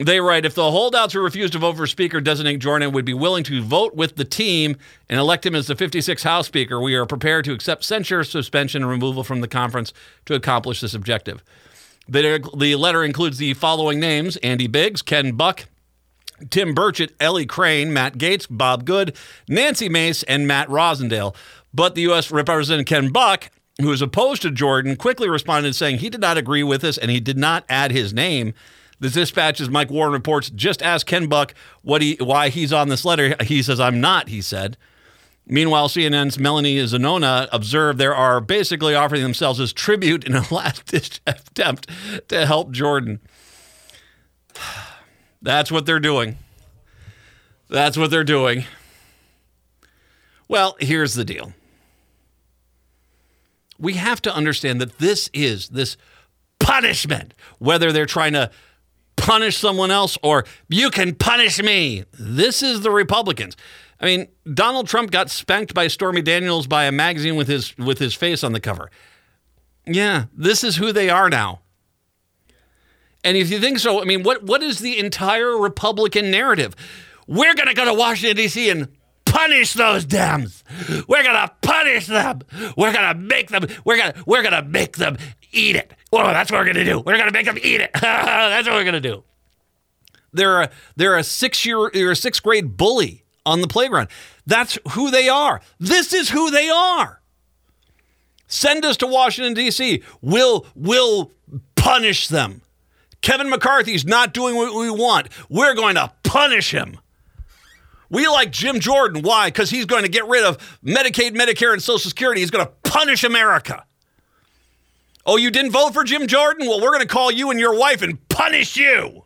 [SPEAKER 1] They write if the holdouts who refuse to vote for Speaker designate Jordan would be willing to vote with the team and elect him as the 56th House Speaker, we are prepared to accept censure, suspension, and removal from the conference to accomplish this objective. The, the letter includes the following names Andy Biggs, Ken Buck, Tim Burchett, Eli Crane, Matt Gaetz, Bob Good, Nancy Mace, and Matt Rosendale. But the U.S. Representative Ken Buck, who is opposed to Jordan, quickly responded saying he did not agree with this and he did not add his name. The dispatch's Mike Warren reports just ask Ken Buck what he why he's on this letter. He says I'm not. He said. Meanwhile, CNN's Melanie Zanona observed there are basically offering themselves as tribute in a <laughs> last-ditch attempt to help Jordan. <sighs> That's what they're doing. That's what they're doing. Well, here's the deal. We have to understand that this is this punishment, whether they're trying to punish someone else or you can punish me. This is the Republicans. I mean, Donald Trump got spanked by Stormy Daniels by a magazine with his with his face on the cover. Yeah, this is who they are now. And if you think so, I mean, what what is the entire Republican narrative? We're going to go to Washington D.C. and punish those Dems. We're going to punish them. We're going to make them. We're going to we're going to make them eat it. Well, that's what we're going to do. We're going to make them eat it. <laughs> that's what we're going to do. They're a they're a six year a sixth grade bully on the playground. That's who they are. This is who they are. Send us to Washington D.C. We'll we'll punish them. Kevin McCarthy's not doing what we want. We're going to punish him. We like Jim Jordan. Why? Because he's going to get rid of Medicaid, Medicare, and Social Security. He's going to punish America. Oh, you didn't vote for Jim Jordan? Well, we're going to call you and your wife and punish you.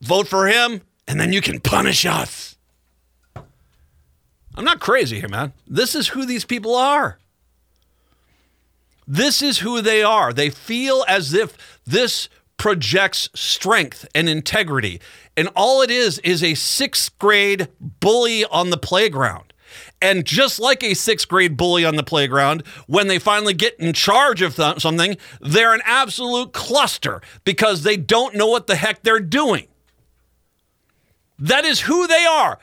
[SPEAKER 1] Vote for him, and then you can punish us. I'm not crazy here, man. This is who these people are. This is who they are. They feel as if this projects strength and integrity. And all it is is a sixth grade bully on the playground. And just like a sixth grade bully on the playground, when they finally get in charge of th- something, they're an absolute cluster because they don't know what the heck they're doing. That is who they are.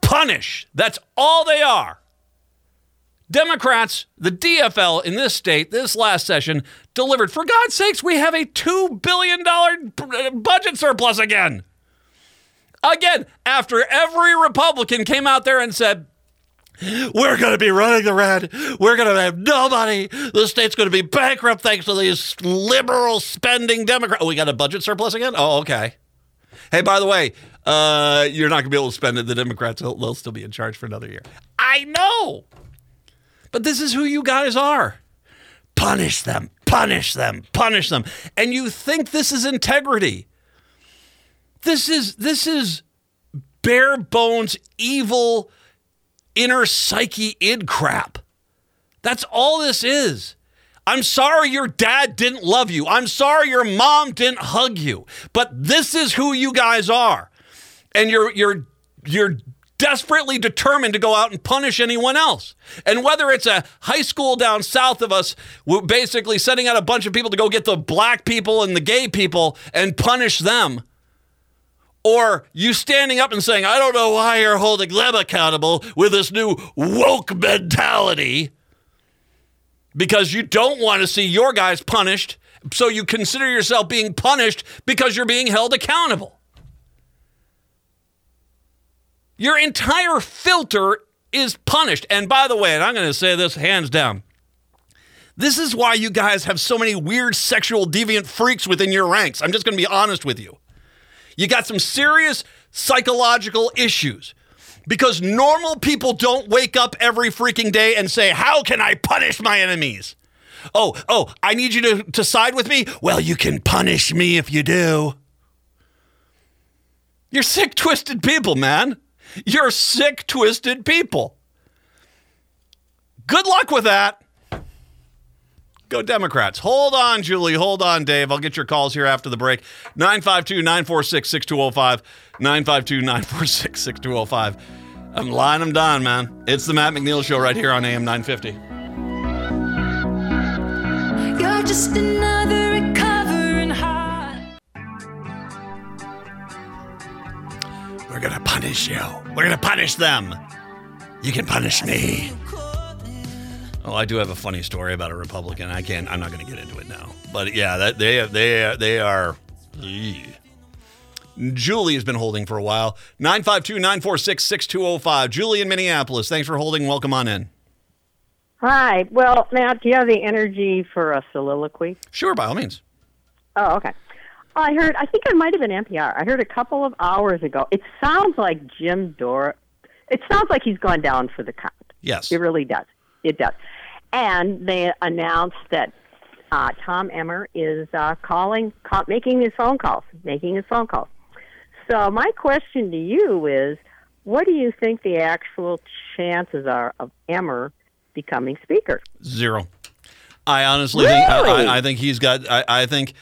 [SPEAKER 1] Punish. That's all they are. Democrats, the DFL in this state, this last session, delivered. For God's sakes, we have a $2 billion budget surplus again. Again, after every Republican came out there and said, we're going to be running the red. We're going to have no money. The state's going to be bankrupt thanks to these liberal spending Democrats. Oh, we got a budget surplus again? Oh, okay. Hey, by the way, uh, you're not going to be able to spend it. The Democrats, will, they'll still be in charge for another year. I know. But this is who you guys are. Punish them, punish them, punish them. And you think this is integrity. This is this is bare bones evil inner psyche id crap. That's all this is. I'm sorry your dad didn't love you. I'm sorry your mom didn't hug you. But this is who you guys are. And you're you're you're desperately determined to go out and punish anyone else. And whether it's a high school down south of us, basically sending out a bunch of people to go get the black people and the gay people and punish them, or you standing up and saying, I don't know why you're holding them accountable with this new woke mentality because you don't want to see your guys punished. So you consider yourself being punished because you're being held accountable. Your entire filter is punished. And by the way, and I'm going to say this hands down. This is why you guys have so many weird sexual deviant freaks within your ranks. I'm just going to be honest with you. You got some serious psychological issues because normal people don't wake up every freaking day and say, How can I punish my enemies? Oh, oh, I need you to, to side with me? Well, you can punish me if you do. You're sick, twisted people, man. You're sick, twisted people. Good luck with that. Go Democrats. Hold on, Julie. Hold on, Dave. I'll get your calls here after the break. 952 946 6205. 952 946 6205. I'm lying them down, man. It's the Matt McNeil Show right here on AM 950. You're just another recovering heart. We're going to punish you. We're going to punish them. You can punish me. Oh, I do have a funny story about a Republican. I can't. I'm not going to get into it now. But yeah, that they they they are. Julie has been holding for a while. 952 946 6205. Julie in Minneapolis. Thanks for holding. Welcome on in.
[SPEAKER 4] Hi. Well, Matt, do you have the energy for a soliloquy?
[SPEAKER 1] Sure, by all means.
[SPEAKER 4] Oh, okay. I heard, I think it might have been NPR. I heard a couple of hours ago. It sounds like Jim Dore. It sounds like he's gone down for the count.
[SPEAKER 1] Yes.
[SPEAKER 4] It really does. It does. And they announced that uh, Tom Emmer is uh, calling, call, making his phone calls, making his phone calls. So my question to you is, what do you think the actual chances are of Emmer becoming speaker?
[SPEAKER 1] Zero. I honestly
[SPEAKER 4] really?
[SPEAKER 1] think I, I, think he's got. I, I think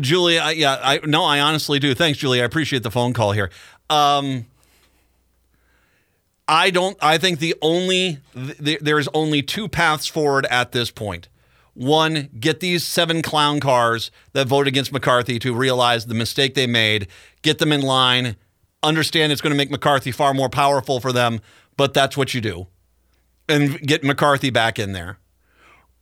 [SPEAKER 1] Julie. I, yeah. I no. I honestly do. Thanks, Julie. I appreciate the phone call here. Um, I don't. I think the only th- there is only two paths forward at this point. One, get these seven clown cars that vote against McCarthy to realize the mistake they made, get them in line, understand it's going to make McCarthy far more powerful for them, but that's what you do, and get McCarthy back in there.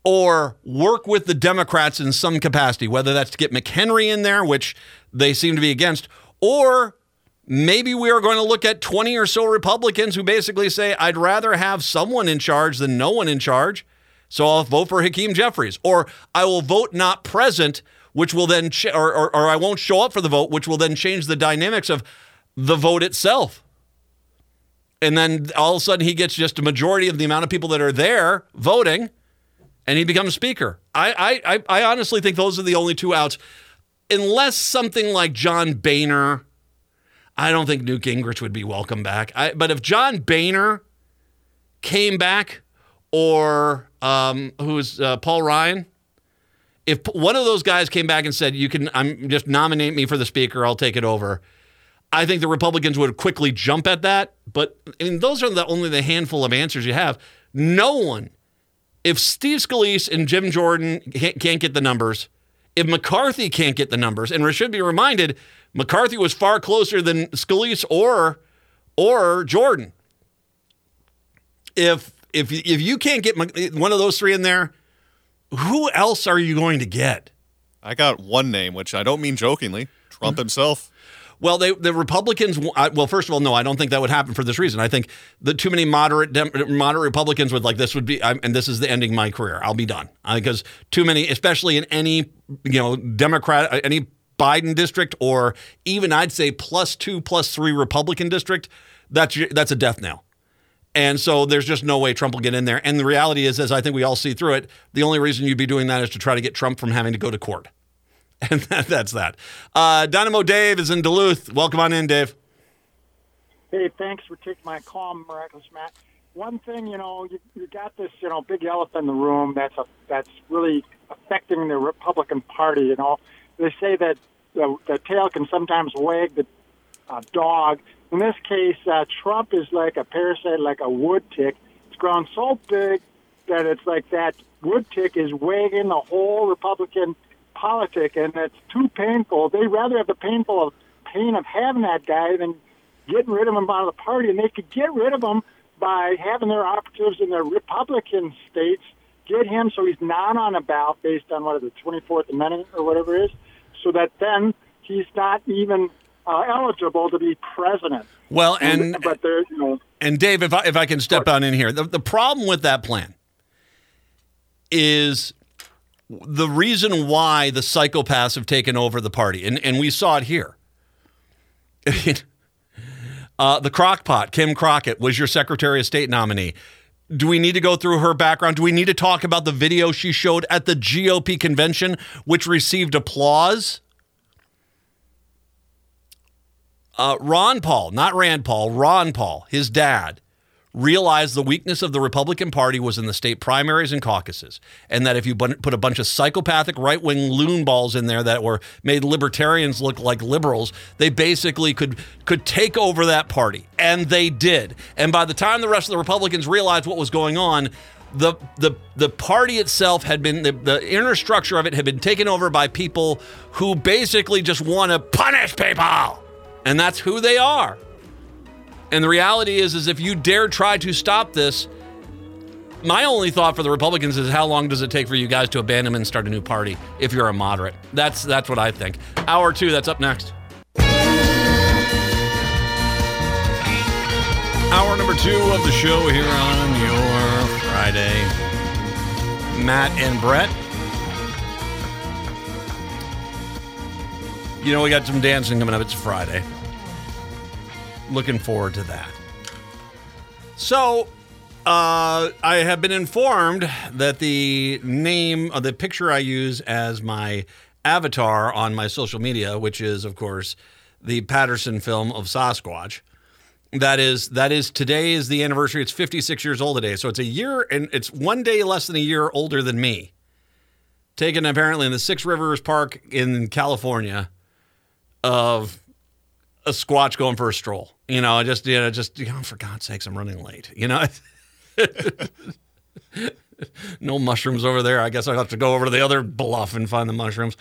[SPEAKER 1] Or work with the Democrats in some capacity, whether that's to get McHenry in there, which they seem to be against, or maybe we are going to look at 20 or so Republicans who basically say, I'd rather have someone in charge than no one in charge. So I'll vote for Hakeem Jeffries. Or I will vote not present, which will then, ch- or, or, or I won't show up for the vote, which will then change the dynamics of the vote itself. And then all of a sudden he gets just a majority of the amount of people that are there voting and he becomes speaker. I, I, I honestly think those are the only two outs. Unless something like John Boehner I don't think Newt Gingrich would be welcome back. I, but if John Boehner came back, or um, who's uh, Paul Ryan, if one of those guys came back and said, "You can, I'm just nominate me for the speaker, I'll take it over," I think the Republicans would quickly jump at that. But I mean, those are the only the handful of answers you have. No one, if Steve Scalise and Jim Jordan can't get the numbers, if McCarthy can't get the numbers, and we should be reminded McCarthy was far closer than Scalise or or Jordan. If if if you can't get one of those three in there, who else are you going to get?
[SPEAKER 2] I got one name, which I don't mean jokingly. Trump mm-hmm. himself.
[SPEAKER 1] Well, they, the Republicans. Well, first of all, no, I don't think that would happen for this reason. I think the too many moderate moderate Republicans would like this would be, and this is the ending my career. I'll be done uh, because too many, especially in any you know Democrat, uh, any Biden district or even I'd say plus two, plus three Republican district, that's that's a death knell. And so there's just no way Trump will get in there. And the reality is, as I think we all see through it, the only reason you'd be doing that is to try to get Trump from having to go to court. <laughs> And that, that's that. Uh, Dynamo Dave is in Duluth. Welcome on in, Dave.
[SPEAKER 5] Hey, thanks for taking my call, Miraculous Matt. One thing, you know, you, you got this, you know, big elephant in the room that's a, that's really affecting the Republican Party. You know, they say that the, the tail can sometimes wag the uh, dog. In this case, uh, Trump is like a parasite, like a wood tick. It's grown so big that it's like that wood tick is wagging the whole Republican politic, and it's too painful. They rather have the painful of pain of having that guy than getting rid of him out of the party, and they could get rid of him by having their operatives in the Republican states get him so he's not on a ballot based on what is the 24th Amendment or whatever it is, so that then he's not even uh, eligible to be president.
[SPEAKER 1] Well, and
[SPEAKER 5] but there, you know,
[SPEAKER 1] and Dave, if I, if I can step on in here, the, the problem with that plan is the reason why the psychopaths have taken over the party, and, and we saw it here. <laughs> uh, the Crockpot, Kim Crockett, was your Secretary of State nominee. Do we need to go through her background? Do we need to talk about the video she showed at the GOP convention, which received applause? Uh, Ron Paul, not Rand Paul, Ron Paul, his dad, realized the weakness of the Republican Party was in the state primaries and caucuses, and that if you put a bunch of psychopathic right wing loon balls in there that were made libertarians look like liberals, they basically could could take over that party, and they did. And by the time the rest of the Republicans realized what was going on. The, the the party itself had been the, the inner structure of it had been taken over by people who basically just want to punish people and that's who they are. And the reality is, is if you dare try to stop this, my only thought for the Republicans is how long does it take for you guys to abandon and start a new party if you're a moderate? That's that's what I think. Hour two, that's up next. Hour number two of the show here on your Friday. Matt and Brett. You know, we got some dancing coming up. It's Friday. Looking forward to that. So, uh, I have been informed that the name of the picture I use as my avatar on my social media, which is, of course, the Patterson film of Sasquatch. That is that is today is the anniversary. It's 56 years old today, so it's a year and it's one day less than a year older than me. Taken apparently in the Six Rivers Park in California, of a squatch going for a stroll. You know, I just you know, just you know, for God's sakes, I'm running late. You know. <laughs> no mushrooms over there. I guess I'll have to go over to the other bluff and find the mushrooms.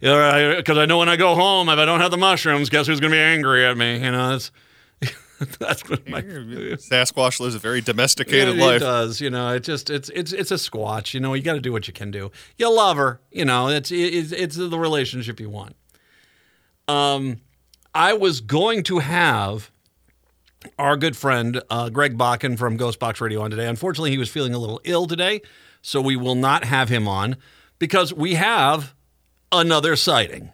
[SPEAKER 1] Because I know when I go home, if I don't have the mushrooms, guess who's going to be angry at me? You know, that's <laughs> that's what my <laughs>
[SPEAKER 2] Sasquatch lives a very domesticated
[SPEAKER 1] yeah,
[SPEAKER 2] life.
[SPEAKER 1] It does, you know. It just it's it's it's a squatch. You know, you got to do what you can do. You love her, you know. It's it's it's the relationship you want. Um, I was going to have our good friend uh, Greg Bakken from Ghostbox Radio on today. Unfortunately, he was feeling a little ill today, so we will not have him on because we have another sighting.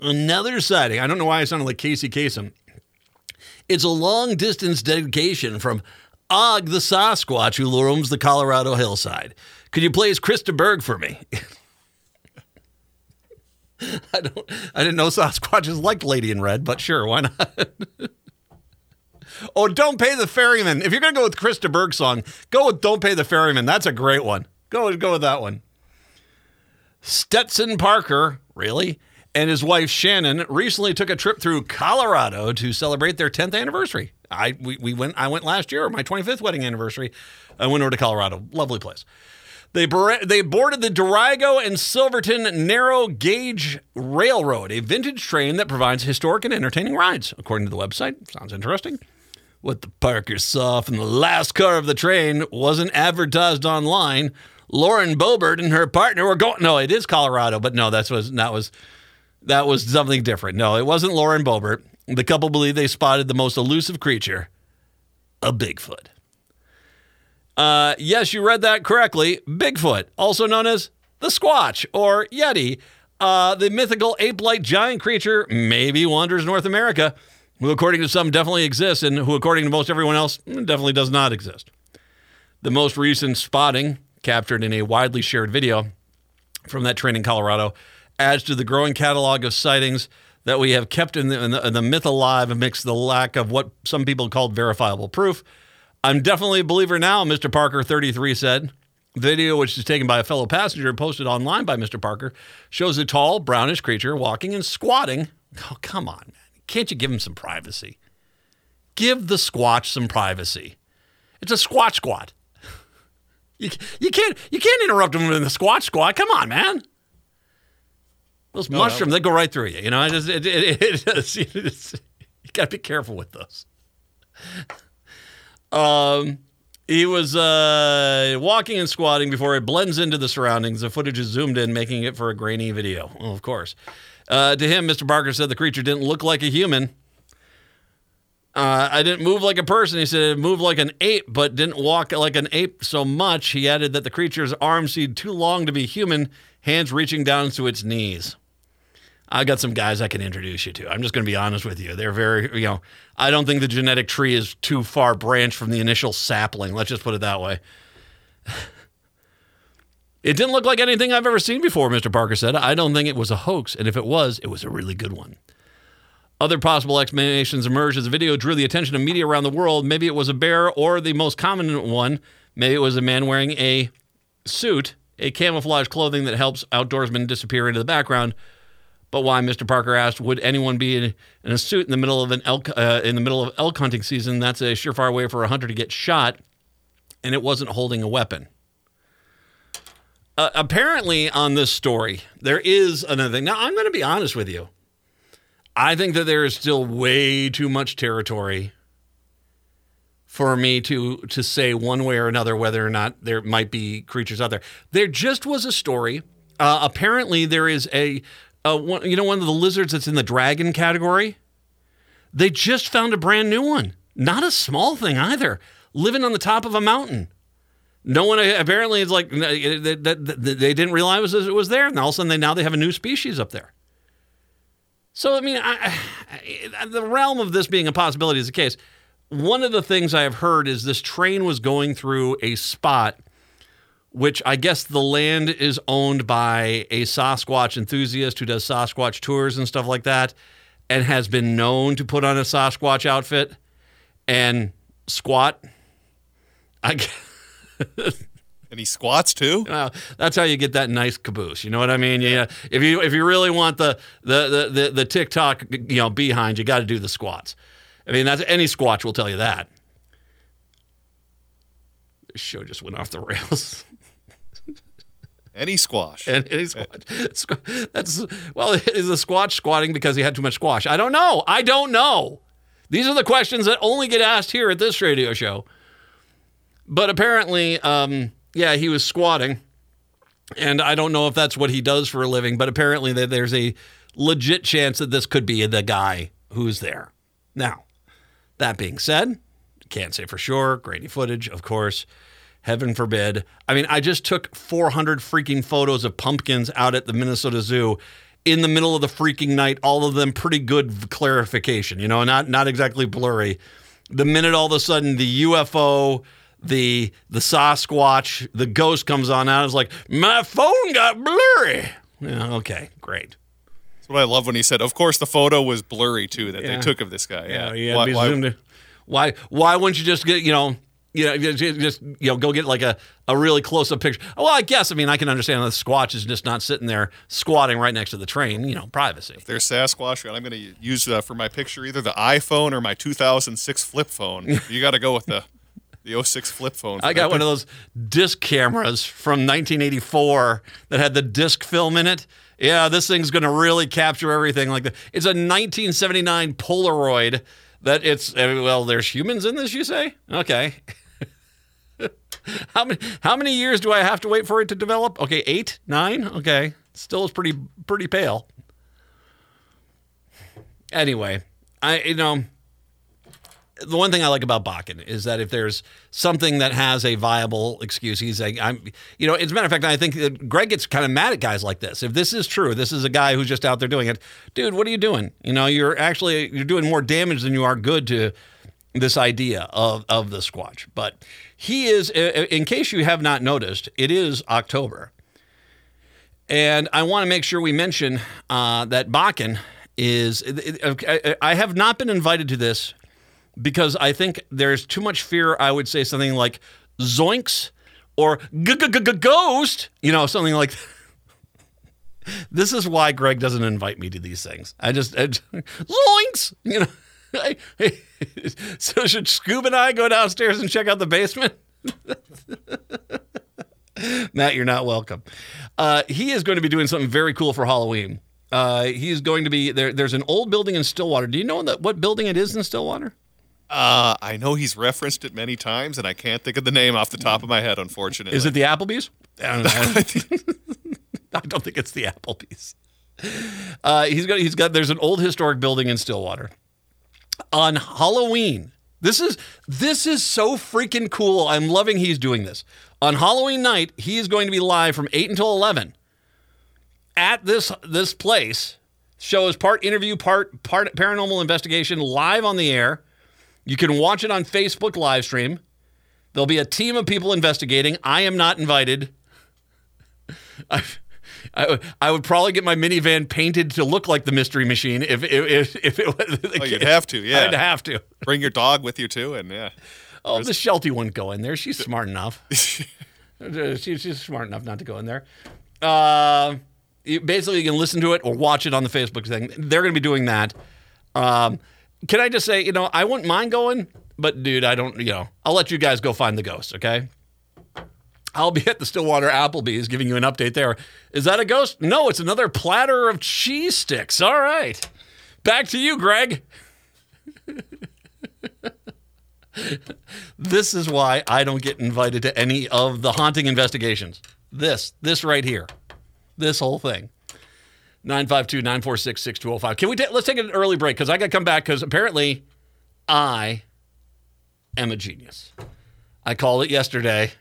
[SPEAKER 1] Another sighting. I don't know why I sounded like Casey Kasem. It's a long distance dedication from Og the Sasquatch who roams the Colorado hillside. Could you please Chris de Burgh for me? <laughs> <laughs> I don't. I didn't know Sasquatches liked Lady in Red, but sure, why not? <laughs> oh, don't pay the ferryman. If you're gonna go with Chris de Burgh song, go with "Don't Pay the Ferryman." That's a great one. Go go with that one. Stetson Parker, really, and his wife Shannon recently took a trip through Colorado to celebrate their 10th anniversary. I we, we went. I went last year, my 25th wedding anniversary. I went over to Colorado. Lovely place. They, they boarded the Durango and Silverton Narrow Gauge Railroad, a vintage train that provides historic and entertaining rides, according to the website. Sounds interesting. What the Parkers saw from the last car of the train wasn't advertised online. Lauren Boebert and her partner were going. No, it is Colorado, but no, that was that was that was something different. No, it wasn't Lauren Boebert. The couple believe they spotted the most elusive creature, a Bigfoot. Uh, yes, you read that correctly. Bigfoot, also known as the Squatch or Yeti, Uh, the mythical ape-like giant creature maybe wanders North America, who according to some definitely exists, and who according to most everyone else definitely does not exist. The most recent spotting, captured in a widely shared video from that train in Colorado, adds to the growing catalog of sightings that we have kept in the, in the, in the myth alive amidst the lack of what some people called verifiable proof. I'm definitely a believer now, Mr. Parker 33 said. The video, which is taken by a fellow passenger and posted online by Mr. Parker, shows a tall, brownish creature walking and squatting. Oh, come on, man. Can't you give him some privacy? Give the squatch some privacy. It's a squatch squat. <laughs> You, you can't you can't interrupt him in the squatch squat. Come on, man. Those mushrooms, they go right through you. You know, it, it, it, it's, <laughs> you got to be careful with those. Um, he was uh, walking and squatting before it blends into the surroundings. The footage is zoomed in, making it for a grainy video. Well, of course. Uh, to him, Mr. Parker said the creature didn't look like a human. Uh, I didn't move like a person. He said it moved like an ape, but didn't walk like an ape so much. He added that the creature's arms seemed too long to be human, hands reaching down to its knees. I got some guys I can introduce you to. I'm just going to be honest with you. They're very, you know, I don't think the genetic tree is too far branched from the initial sapling. Let's just put it that way. <laughs> It didn't look like anything I've ever seen before, Mr. Parker said. I don't think it was a hoax, and if it was, it was a really good one. Other possible explanations emerged as the video drew the attention of media around the world. Maybe it was a bear, or the most common one, maybe it was a man wearing a suit, a camouflage clothing that helps outdoorsmen disappear into the background. But why, Mr. Parker asked, would anyone be in, a suit in the middle of an elk uh, in the middle of elk hunting season? That's a surefire way for a hunter to get shot, and it wasn't holding a weapon. Uh, apparently, on this story, there is another thing. Now, I'm going to be honest with you. I think that there is still way too much territory for me to to say one way or another whether or not there might be creatures out there. There just was a story. Uh, apparently, there is a, a one, you know one of the lizards that's in the dragon category. They just found a brand new one. Not a small thing either. Living on the top of a mountain. No one uh, apparently is like they, uh, they, they didn't realize it was there, and all of a sudden they now they have a new species up there. So I mean, I, I, the realm of this being a possibility is the case. One of the things I have heard is this train was going through a spot, which I guess the land is owned by a Sasquatch enthusiast who does Sasquatch tours and stuff like that, and has been known to put on a Sasquatch outfit and squat. I.
[SPEAKER 2] And he squats too. <laughs>
[SPEAKER 1] Well, that's how you get that nice caboose. You know what I mean? Yeah. If you if you really want the the the the, the TikTok you know behind, you got to do the squats. I mean, that's any squatch will tell you that. This show just went off the rails. <laughs>
[SPEAKER 2] Any squash.
[SPEAKER 1] And any <laughs> squash. That's well, is the squash squatting because he had too much squash? I don't know. I don't know. These are the questions that only get asked here at this radio show. But apparently, um, yeah, he was squatting. And I don't know if that's what he does for a living, but apparently there's a legit chance that this could be the guy who's there. Now, that being said, can't say for sure. Grainy footage, of course. Heaven forbid. I mean, I just took 400 freaking photos of pumpkins out at the Minnesota Zoo in the middle of the freaking night. All of them pretty good clarification, you know, not not exactly blurry. The minute all of a sudden the UFO the the Sasquatch, the ghost comes on out. It's like my phone got blurry. Yeah, okay, great.
[SPEAKER 2] That's what I love when he said. Of course, the photo was blurry too that yeah. they took of this guy. Yeah,
[SPEAKER 1] yeah. Why, why, why wouldn't you just get you know? You know, just you know, go get like a, a really close up picture. Well, I guess I mean I can understand the Squatch is just not sitting there squatting right next to the train. You know, privacy.
[SPEAKER 2] If there's Sasquatch, I'm going to use uh, for my picture either the iPhone or my 2006 flip phone. <laughs> You got to go with the the 06 flip phone.
[SPEAKER 1] I got one of those disc cameras from 1984 that had the disc film in it. Yeah, this thing's going to really capture everything like that. It's a 1979 Polaroid that it's well there's humans in this you say? Okay. <laughs> how many how many years do I have to wait for it to develop? Okay, 8, 9. Okay. Still is pretty pretty pale. Anyway, I you know the one thing I like about Bakken is that if there's something that has a viable excuse, he's like, I'm, you know, as a matter of fact, I think that Greg gets kind of mad at guys like this. If this is true, this is a guy who's just out there doing it. Dude, what are you doing? You know, you're actually, you're doing more damage than you are good to this idea of, of the Squatch. But he is, in case you have not noticed, it is October. And I want to make sure we mention uh, that Bakken is, I have not been invited to this because I think there's too much fear. I would say something like zoinks or ghost, you know, something like <laughs> This is why Greg doesn't invite me to these things. I just, I just <laughs> zoinks, you know. <laughs> so should Scoob and I go downstairs and check out the basement? Matt, you're not welcome. Uh, he is going to be doing something very cool for Halloween. Uh, he's going to be there. There's an old building in Stillwater. Do you know that, what building it is in Stillwater?
[SPEAKER 2] Uh, I know he's referenced it many times, and I can't think of the name off the top of my head. Unfortunately,
[SPEAKER 1] is it the Applebee's? I don't, <laughs> <laughs> I don't think it's the Applebee's. Uh, he's got he's got. There's an old historic building in Stillwater. On Halloween, this is this is so freaking cool. I'm loving he's doing this. On Halloween night, he is going to be live from eight until eleven at this this place. Show is part interview, part part paranormal investigation, live on the air. You can watch it on Facebook live stream. There'll be a team of people investigating. I am not invited. <laughs> I, I, I would probably get my minivan painted to look like the Mystery Machine if if, if it was.
[SPEAKER 2] Oh, you'd have to, <laughs> yeah.
[SPEAKER 1] I'd have to.
[SPEAKER 2] Bring your dog with you too, and yeah.
[SPEAKER 1] Oh, the Sheltie wouldn't go in there. She's smart enough. <laughs> she, she's smart enough not to go in there. Uh, you, basically, you can listen to it or watch it on the Facebook thing. They're going to be doing that. Um, can I just say, you know, I wouldn't mind going, but dude, I don't, you know, I'll let you guys go find the ghost, okay? I'll be at the Stillwater Applebee's giving you an update there. Is that a ghost? No, it's another platter of cheese sticks. All right. Back to you, Greg. <laughs> this is why I don't get invited to any of the haunting investigations. This, this right here. This whole thing. 952 946 6205. Can we ta- let's take an early break because I got to come back because apparently I am a genius. I called it yesterday.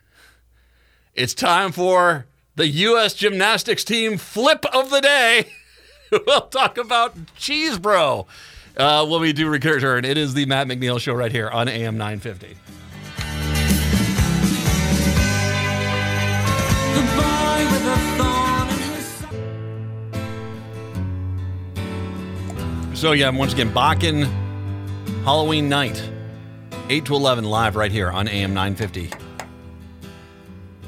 [SPEAKER 1] It's time for the U.S. gymnastics team flip of the day. <laughs> we'll talk about Cheese Bro uh, when we do return. It is the Matt McNeil Show right here on AM 950. So yeah, once again, Bakken Halloween night, eight to eleven, live right here on AM nine fifty.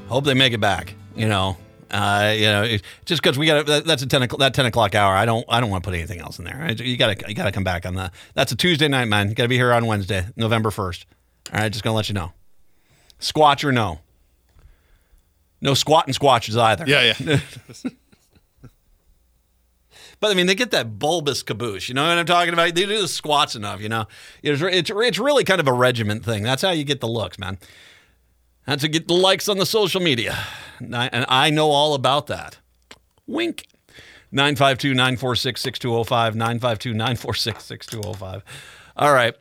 [SPEAKER 1] Hope they make it back. You know, uh, you know, just because we got that's a ten o'clock, that ten o'clock hour. I don't I don't want to put anything else in there. You gotta you gotta come back on the. That's a Tuesday night, man. You gotta be here on Wednesday, November first. All right, just gonna let you know. Squatch or no. No squatting squatches either.
[SPEAKER 2] Yeah, yeah. <laughs>
[SPEAKER 1] But I mean, they get that bulbous caboose. You know what I'm talking about? They do the squats enough. You know, it's it's, it's really kind of a regiment thing. That's how you get the looks, man. That's to get the likes on the social media, and I, and I know all about that. Wink. 952 946 6205. 952 946 6205. All right.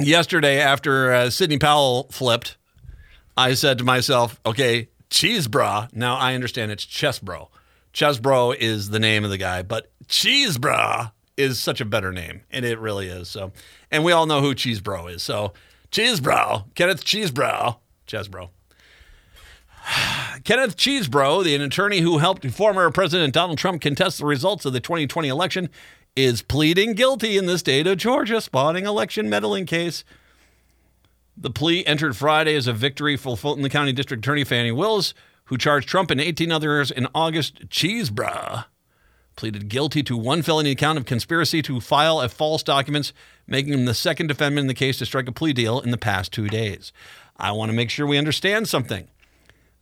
[SPEAKER 1] Yesterday, after uh, Sidney Powell flipped, I said to myself, okay, cheese bra. Now I understand it's chest bro. Chesebro is the name of the guy, but Cheesebra is such a better name, and it really is. So, and we all know who Cheesebro is. So, Cheesebro, Kenneth Cheesebro, Chesebro. <sighs> Kenneth Cheesebro, the attorney who helped former President Donald Trump contest the results of the 2020 election, is pleading guilty in the state of Georgia spawning election meddling case. The plea entered Friday as a victory for Fulton County District Attorney Fani Willis, who charged Trump and 18 others in August. Cheesebra pleaded guilty to one felony count of conspiracy to file a false documents, making him the second defendant in the case to strike a plea deal in the past two days. I want to make sure we understand something.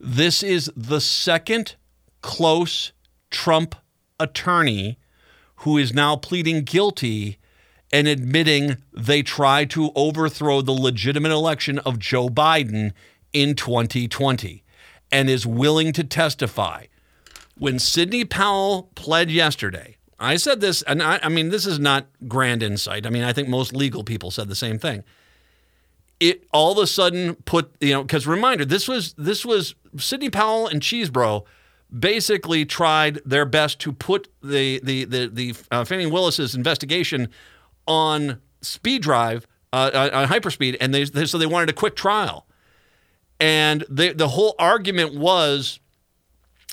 [SPEAKER 1] This is the second close Trump attorney who is now pleading guilty and admitting they tried to overthrow the legitimate election of Joe Biden in 2020 and is willing to testify. When Sidney Powell pled yesterday, I said this, and I, I, mean, this is not grand insight. I mean, I think most legal people said the same thing. it all of a sudden put you know because reminder this was this was Sidney Powell and Cheesebro basically tried their best to put the the the the uh, Fani Willis's investigation on speed drive uh, uh, on hyperspeed, and they, they so they wanted a quick trial, and they, the whole argument was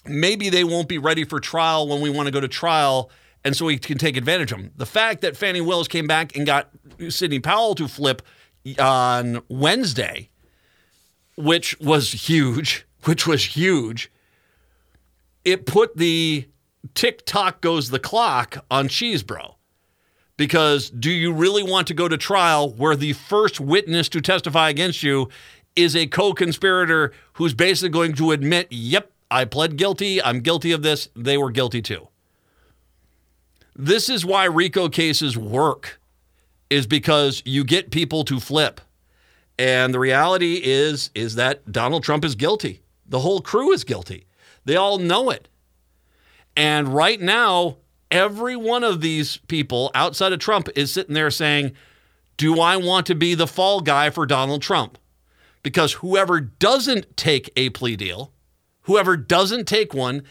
[SPEAKER 1] maybe they won't be ready for trial when we want to go to trial. And so we can take advantage of them. The fact that Fani Willis came back and got Sidney Powell to flip on Wednesday, which was huge, <laughs> which was huge, it put the tick tock goes the clock on Chesebro. Because do you really want to go to trial where the first witness to testify against you is a co conspirator who's basically going to admit, yep, I pled guilty, I'm guilty of this, they were guilty too. This is why RICO cases work, is because you get people to flip. And the reality is, is that Donald Trump is guilty. The whole crew is guilty. They all know it. And right now, every one of these people outside of Trump is sitting there saying, Do I want to be the fall guy for Donald Trump? Because whoever doesn't take a plea deal, whoever doesn't take one,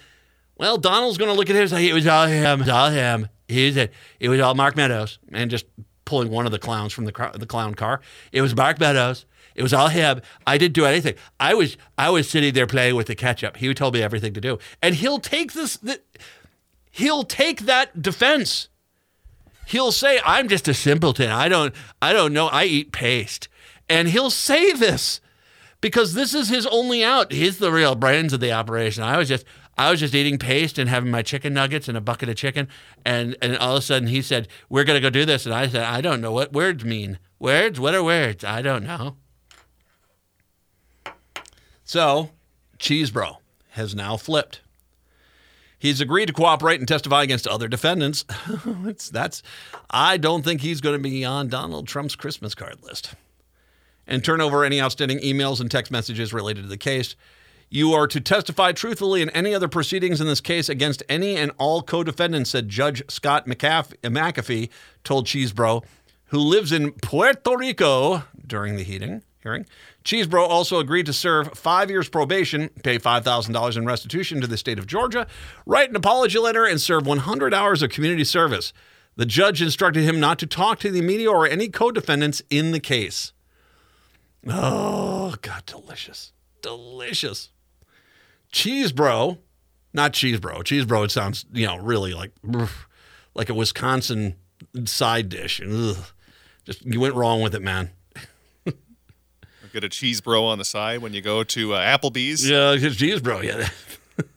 [SPEAKER 1] well, Donald's going to look at him and say, It was all him, it was all him. He's it. It was all Mark Meadows. And just pulling one of the clowns from the, the clown car. It was Mark Meadows. It was all him. I didn't do anything. I was I was sitting there playing with the ketchup. He told me everything to do, and he'll take this. He'll take that defense. He'll say, "I'm just a simpleton. I don't I don't know. I eat paste," and he'll say this because this is his only out. He's the real brains of the operation. I was just I was just eating paste and having my chicken nuggets and a bucket of chicken, and and all of a sudden he said, "We're gonna go do this," and I said, "I don't know what words mean. Words? What are words? I don't know." So, Chesebro has now flipped. He's agreed to cooperate and testify against other defendants. <laughs> that's, I don't think he's going to be on Donald Trump's Christmas card list. And turn over any outstanding emails and text messages related to the case. You are to testify truthfully in any other proceedings in this case against any and all co defendants, said Judge Scott McAfee, told Chesebro, who lives in Puerto Rico during the heating, hearing. Chesebro also agreed to serve five years probation, pay $5,000 in restitution to the state of Georgia, write an apology letter, and serve 100 hours of community service. The judge instructed him not to talk to the media or any co defendants in the case. Oh, God, delicious. Delicious. Cheese Bro, not Cheese Bro. Cheese Bro, it sounds, you know, really like, like a Wisconsin side dish. Ugh. Just, you went wrong with it, man. <laughs>
[SPEAKER 2] Get a cheese bro on the side when you go to uh, Applebee's.
[SPEAKER 1] Yeah, it's cheese bro. Yeah. <laughs>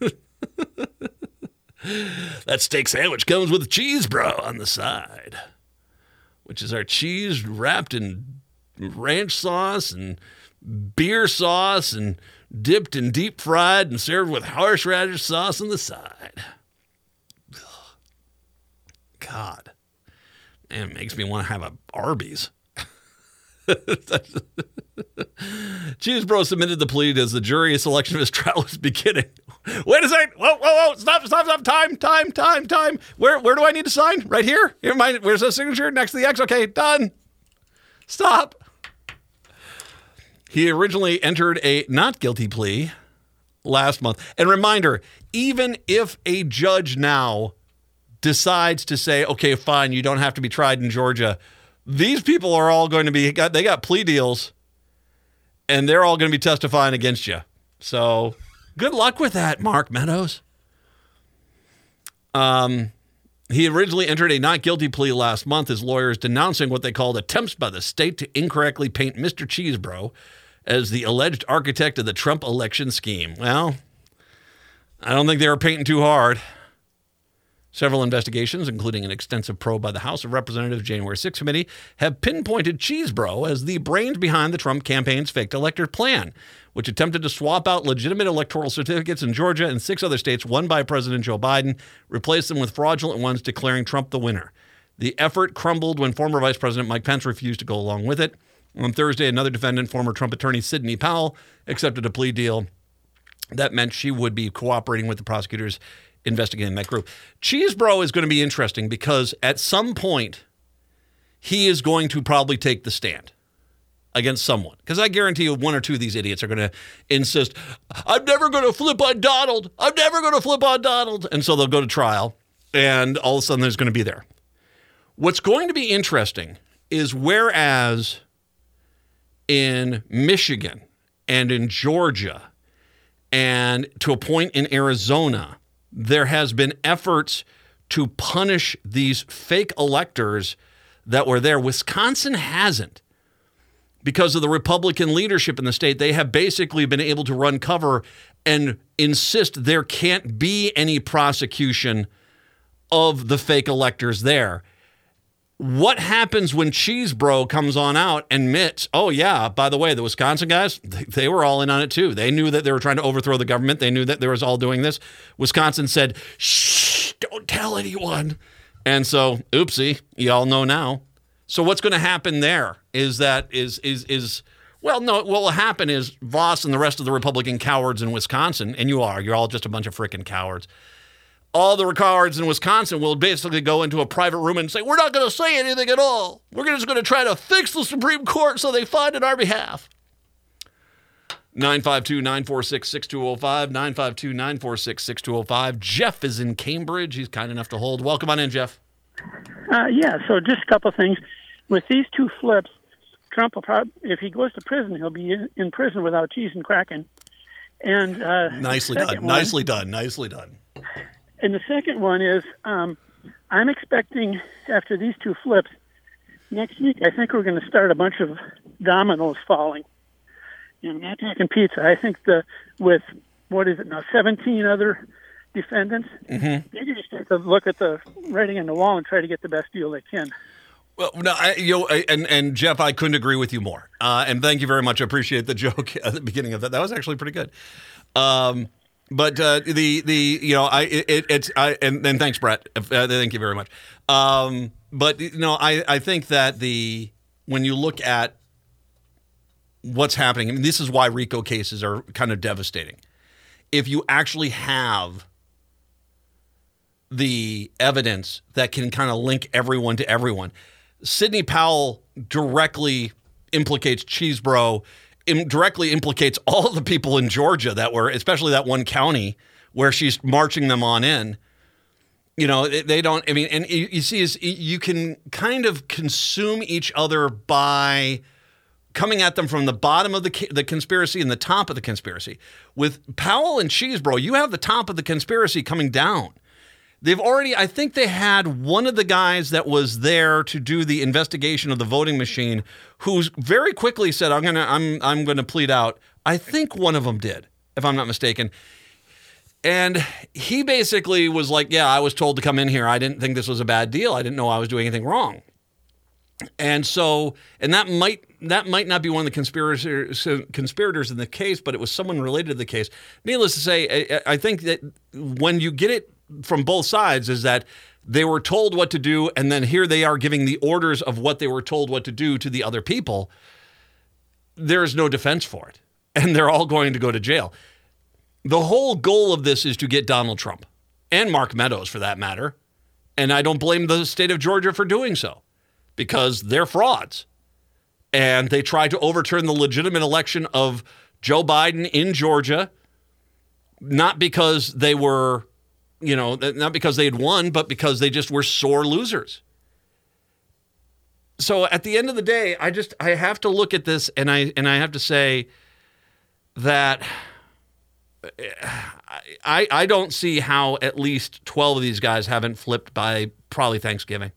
[SPEAKER 1] that steak sandwich comes with cheese bro on the side, which is our cheese wrapped in ranch sauce and beer sauce and dipped and deep fried and served with horseradish sauce on the side. God. Man, it makes me want to have a Arby's. <laughs> Cheese Bro submitted the plea as the jury selection of his trial was beginning. <laughs> Wait a second. Whoa, whoa, whoa. Stop, stop, stop. Time, time, time, time. Where where do I need to sign? Right here? Here my where's the signature? Next to the X. Okay, done. Stop. He originally entered a not guilty plea last month. And reminder, even if a judge now decides to say, okay, fine, you don't have to be tried in Georgia these people are all going to be they got plea deals and they're all going to be testifying against you. So good luck with that, Mark Meadows. Um, he originally entered a not guilty plea last month. His lawyers denouncing what they called attempts by the state to incorrectly paint Mr. Chesebro as the alleged architect of the Trump election scheme. Well, I don't think they were painting too hard. Several investigations, including an extensive probe by the House of Representatives January 6 committee, have pinpointed Chesebro as the brains behind the Trump campaign's faked elector plan, which attempted to swap out legitimate electoral certificates in Georgia and six other states won by President Joe Biden, replace them with fraudulent ones declaring Trump the winner. The effort crumbled when former Vice President Mike Pence refused to go along with it. On Thursday, another defendant, former Trump attorney Sidney Powell, accepted a plea deal that meant she would be cooperating with the prosecutors investigating that group. Chesebro is going to be interesting because at some point he is going to probably take the stand. against someone. Because I guarantee you, one or two of these idiots are going to insist, I'm never going to flip on Donald. I'm never going to flip on Donald. And so they'll go to trial, and all of a sudden there's going to be there. What's going to be interesting is whereas in Michigan and in Georgia and to a point in Arizona, there has been efforts to punish these fake electors that were there. Wisconsin hasn't. Because of the Republican leadership in the state, they have basically been able to run cover and insist there can't be any prosecution of the fake electors there. What happens when Cheese Bro comes on out and admits, oh, yeah, by the way, the Wisconsin guys, they, they were all in on it too. They knew that they were trying to overthrow the government. They knew that they was all doing this. Wisconsin said, shh, don't tell anyone. And so, oopsie, you all know now. So what's going to happen there is that is is is well, no, what will happen is Voss and the rest of the Republican cowards in Wisconsin, and you are, you're all just a bunch of freaking cowards. All the cowards in Wisconsin will basically go into a private room and say, We're not going to say anything at all. We're just going to try to fix the Supreme Court so they fight on our behalf. 952 946 6205. 952 946 6205. Jeff is in Cambridge. He's kind enough to hold. Welcome on in, Jeff.
[SPEAKER 6] Uh, yeah, so just a couple of things. With these two flips, Trump will probably, if he goes to prison, he'll be in, in prison without cheese and kraken. And uh,
[SPEAKER 1] nicely done,
[SPEAKER 6] one-
[SPEAKER 1] nicely done, nicely done.
[SPEAKER 6] And the second one is, um, I'm expecting after these two flips next week, I think we're going to start a bunch of dominoes falling. And I'm not talking pizza. I think the with what is it now, 17 other defendants,
[SPEAKER 1] Mm-hmm.
[SPEAKER 6] they're going to to look at the writing on the wall and try to get the best deal they can.
[SPEAKER 1] Well, no, I, you know, I- and and Jeff, I couldn't agree with you more. Uh, and thank you very much. I appreciate the joke <laughs> at the beginning of that. That was actually pretty good. Um, but uh, the the you know I it, it's I and, and thanks Brett. Uh, thank you very much. Um, but you know I I think that the when you look at what's happening, I mean, this is why RICO cases are kind of devastating. If you actually have the evidence that can kind of link everyone to everyone. Sidney Powell directly implicates Chesebro, im- directly implicates <laughs> all the people in Georgia that were, especially that one county where she's marching them on in. You know, they- don't, I mean, and you, you see, is you can kind of consume each other by coming at them from the bottom of the the conspiracy and the top of the conspiracy. With Powell and Chesebro, you have the top of the conspiracy coming down. They've already, I think they had one of the guys that was there to do the investigation of the voting machine, who's very quickly said, "I'm gonna, I'm, I'm gonna plead out." I think one of them did, if I'm not mistaken. And he basically was like, "Yeah, I was told to come in here. I didn't think this was a bad deal. I didn't know I was doing anything wrong." And so, and that might that might not be one of the conspirators conspirators in the case, but it was someone related to the case. Needless to say, I, I think that when you get it from both sides, is that they were told what to do, and then here they are giving the orders of what they were told what to do to the other people. There is no defense for it, <laughs> and they're all going to go to jail. The whole goal of this is to get Donald Trump and Mark Meadows, for that matter. And I don't blame the state of Georgia for doing so because they're frauds. And they tried to overturn the legitimate election of Joe Biden in Georgia, not because they were, you know, not because they had won, but because they just were sore losers. So at the end of the day, I just I have to look at this and I and I have to say that uh, I I don't see how at least 12 of these guys haven't flipped by probably Thanksgiving.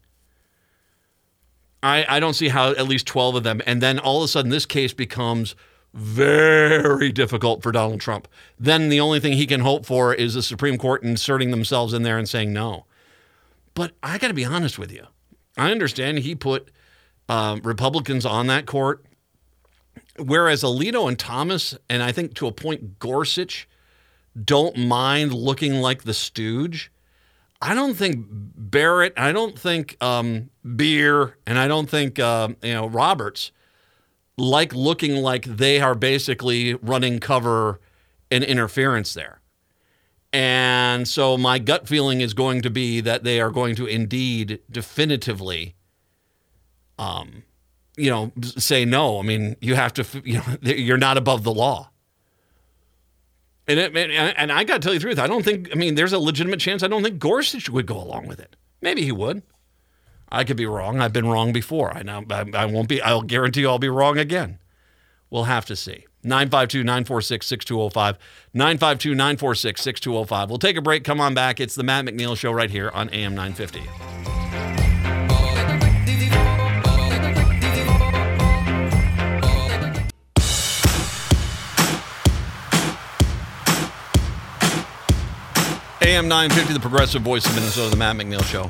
[SPEAKER 1] I, I don't see how at least 12 of them. And then all of a sudden, this case becomes very difficult for Donald Trump. Then the only thing he can hope for is the Supreme Court inserting themselves in there and saying no. But I got to be honest with you. I understand he put um, Republicans on that court, whereas Alito and Thomas, and I think to a point Gorsuch, don't mind looking like the stooge. I don't think Barrett, I don't think um, Beer, and I don't think um, you know Roberts like looking like they are basically running cover and interference there. And so my gut feeling is going to be that they are going to indeed definitively um, you know, say no. I mean, you have to, you know, <laughs> you're not above the law. And, it, and I got to tell you the truth. I don't think, I mean, there's a legitimate chance I don't think Gorsuch would go along with it. Maybe he would. I could be wrong. I've been wrong before. I know I, I won't be, I'll guarantee you I'll be wrong again. We'll have to see. 952 946 6205. 952 946 6205. We'll take a break. Come on back. It's the Matt McNeil Show right here on AM 950. AM 950, the progressive voice of Minnesota, the Matt McNeil Show.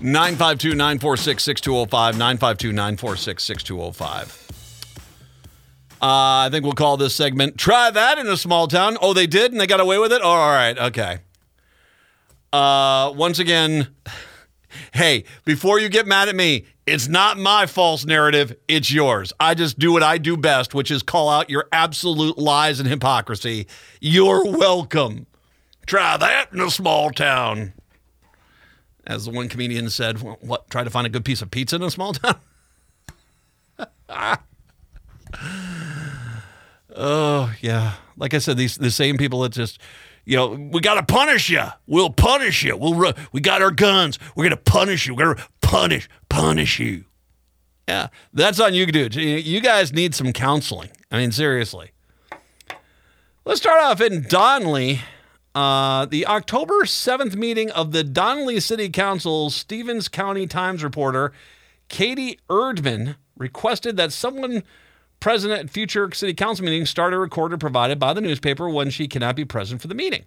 [SPEAKER 1] 952 946 6205. 952 946 6205. I think we'll call this segment Try That in a Small Town. Oh, they did and they got away with it? Oh, all right. Okay. Uh, once again, <laughs> hey, before you get mad at me, it's not my false narrative, it's yours. I just do what I do best, which is call out your absolute lies and hypocrisy. You're welcome. Try that in a small town. As the one comedian said, what, try to find a good piece of pizza in a small town? <laughs> oh, yeah. Like I said, these the same people that just, you know, we got to punish you. We'll punish you. We'll we got our guns. We're going to punish you. We're going to punish punish you. Yeah, that's on you, dude. You guys need some counseling. I mean, seriously. Let's start off in Donnelly. Uh, the October 7th meeting of the Donnelly City Council, Stevens County Times reporter Katie Erdman requested that someone present at future city council meetings start a recorder provided by the newspaper when she cannot be present for the meeting.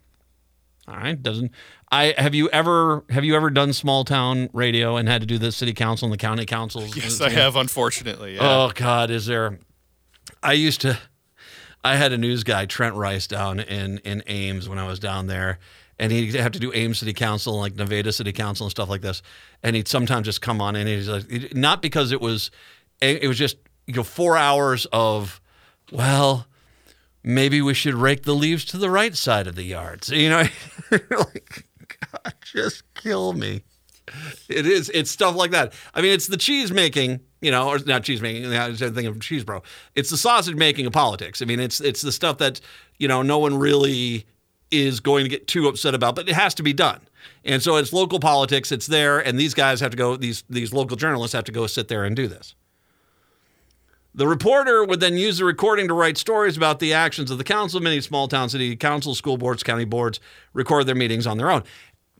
[SPEAKER 1] All right, doesn't I have you ever have you ever done small town radio and had to do the city council and the county councils? <laughs>
[SPEAKER 2] Yes, I have, unfortunately. Yeah.
[SPEAKER 1] Oh God, is there? I used to. I had a news guy, Trent Rice, down in in Ames when I was down there, and he'd have to do Ames City Council, and like Nevada City Council, and stuff like this. And he'd sometimes just come on in, and he's like, not because it was, it was just you know four hours of, well, maybe we should rake the leaves to the right side of the yard. So, you know, <laughs> like, God, just kill me. It is. It's stuff like that. I mean, it's the cheese making, you know, or not cheese making. I was thinking of cheese, bro. It's the sausage making of politics. I mean, it's it's the stuff that you know no one really is going to get too upset about, but it has to be done. And so it's local politics. It's there, and these guys have to go. These these local journalists have to go sit there and do this. The reporter would then use the recording to write stories about the actions of the council. Many small town city councils, school boards, county boards record their meetings on their own.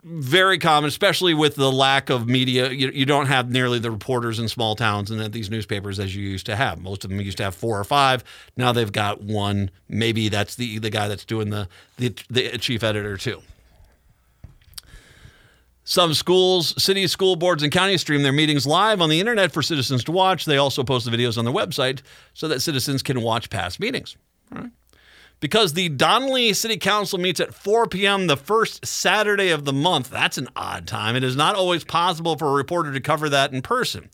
[SPEAKER 1] Very common, especially with the lack of media. You, you don't have nearly the reporters in small towns and these newspapers as you used to have. Most of them used to have four or five. Now they've got one. Maybe that's the the guy that's doing the the, the chief editor too. Some schools, cities, school boards, and counties stream their meetings live on the internet for citizens to watch. They also post the videos on their website so that citizens can watch past meetings. Because the Donnelly City Council meets at 4 p.m. the first Saturday of the month, that's an odd time. It is not always possible for a reporter to cover that in person.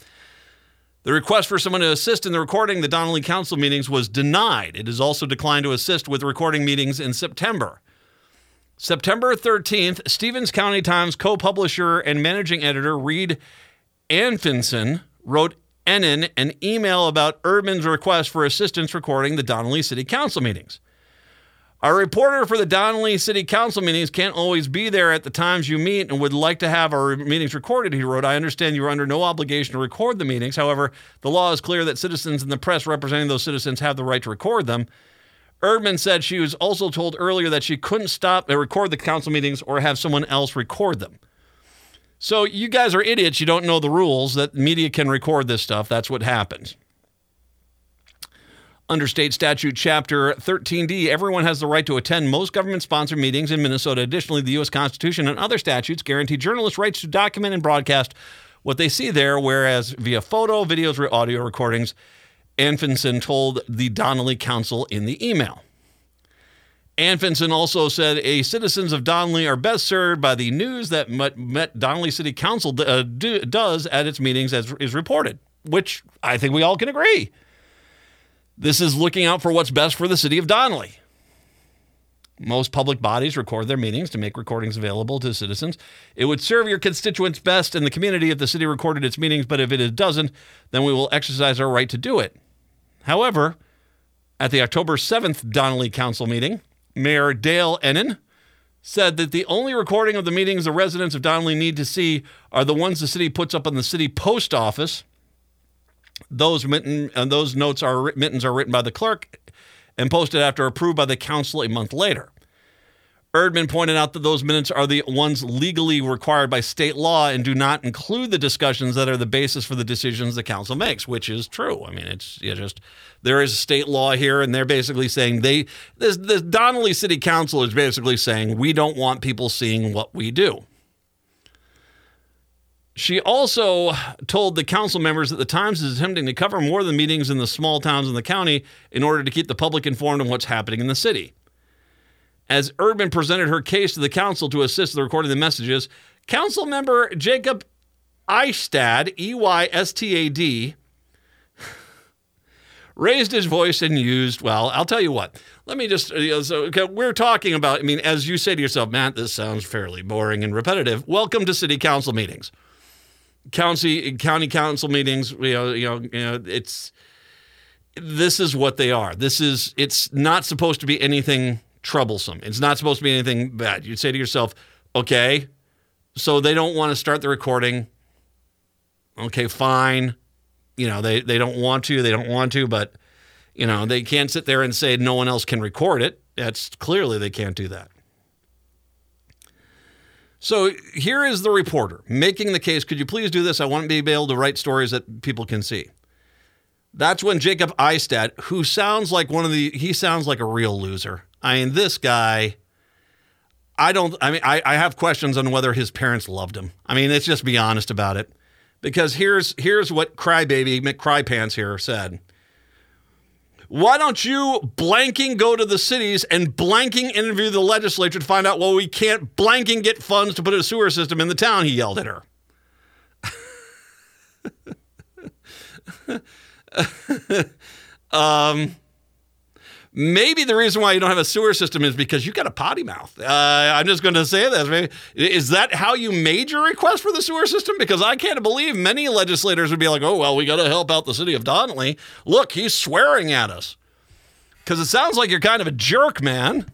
[SPEAKER 1] The request for someone to assist in the recording the Donnelly Council meetings was denied. It is also declined to assist with recording meetings in September. September 13th, Stevens County Times co publisher and managing editor Reed Anfinson wrote Ennin an email about Erdman's request for assistance recording the Donnelly City Council meetings. Our reporter for the Donnelly City Council meetings can't always be there at the times you meet and would like to have our meetings recorded, he wrote. I understand you are under no obligation to record the meetings. However, the law is clear that citizens and the press representing those citizens have the right to record them. Erdman said she was also told earlier that she couldn't stop and record the council meetings or have someone else record them. So you guys are idiots. You don't know the rules that media can record this stuff. That's what happens. Under state statute chapter 13D, everyone has the right to attend most government sponsored meetings in Minnesota. Additionally, the U.S. Constitution and other statutes guarantee journalists rights to document and broadcast what they see there, whereas via photo, videos, or audio recordings, Anfinson told the Donnelly Council in the email. Anfinson also said a citizens of Donnelly are best served by the news that Met Donnelly City Council uh, do, does at its meetings as is reported, which I think we all can agree. This is looking out for what's best for the city of Donnelly. Most public bodies record their meetings to make recordings available to citizens. It would serve your constituents best in the community if the city recorded its meetings, but if it doesn't, then we will exercise our right to do it. However, at the October 7th Donnelly Council meeting, Mayor Dale Ennin said that the only recording of the meetings the residents of Donnelly need to see are the ones the city puts up on the city post office. Those mitten, uh, those notes are mittens are written by the clerk and posted after approved by the council a month later. Erdman pointed out that those minutes are the ones legally required by state law and do not include the discussions that are the basis for the decisions the council makes, which is true. I mean, it's just there is state law here, and they're basically saying they this the Donnelly City Council is basically saying we don't want people seeing what we do. She also told the council members that the Times is attempting to cover more of the meetings in the small towns in the county in order to keep the public informed on what's happening in the city. As Erdman presented her case to the council to assist the recording of the messages, council member Jacob Eystad, E Y S T A D, raised his voice and used, well, I'll tell you what. Let me just, you know, so okay, we're talking about, I mean, as you say to yourself, Matt, this sounds fairly boring and repetitive. Welcome to city council meetings. County, county council meetings, you know, you know, you know, it's, this is what they are. This is, it's not supposed to be anything troublesome. It's not supposed to be anything bad. You'd say to yourself, okay, so they don't want to start the recording. Okay, fine. You know, they, they don't want to, they don't want to, but, you know, they can't sit there and say no one else can record it. That's clearly they can't do that. So here is the reporter making the case. Could you please do this? I want to be able to write stories that people can see. That's when Jacob Eystad, who sounds like one of the, he sounds like a real loser. I mean, this guy, I don't, I mean, I, I have questions on whether his parents loved him. I mean, let's just be honest about it. Because here's, here's what Crybaby McCrypants here said. Why don't you blanking go to the cities and blanking interview the legislature to find out, well, we can't blanking get funds to put a sewer system in the town, he yelled at her. <laughs> um, maybe the reason why you don't have a sewer system is because you got a potty mouth. Uh, I'm just going to say this. Maybe, is that how you made your request for the sewer system? Because I can't believe many legislators would be like, oh, well, we got to help out the city of Donnelly. Look, he's swearing at us. Because it sounds like you're kind of a jerk, man.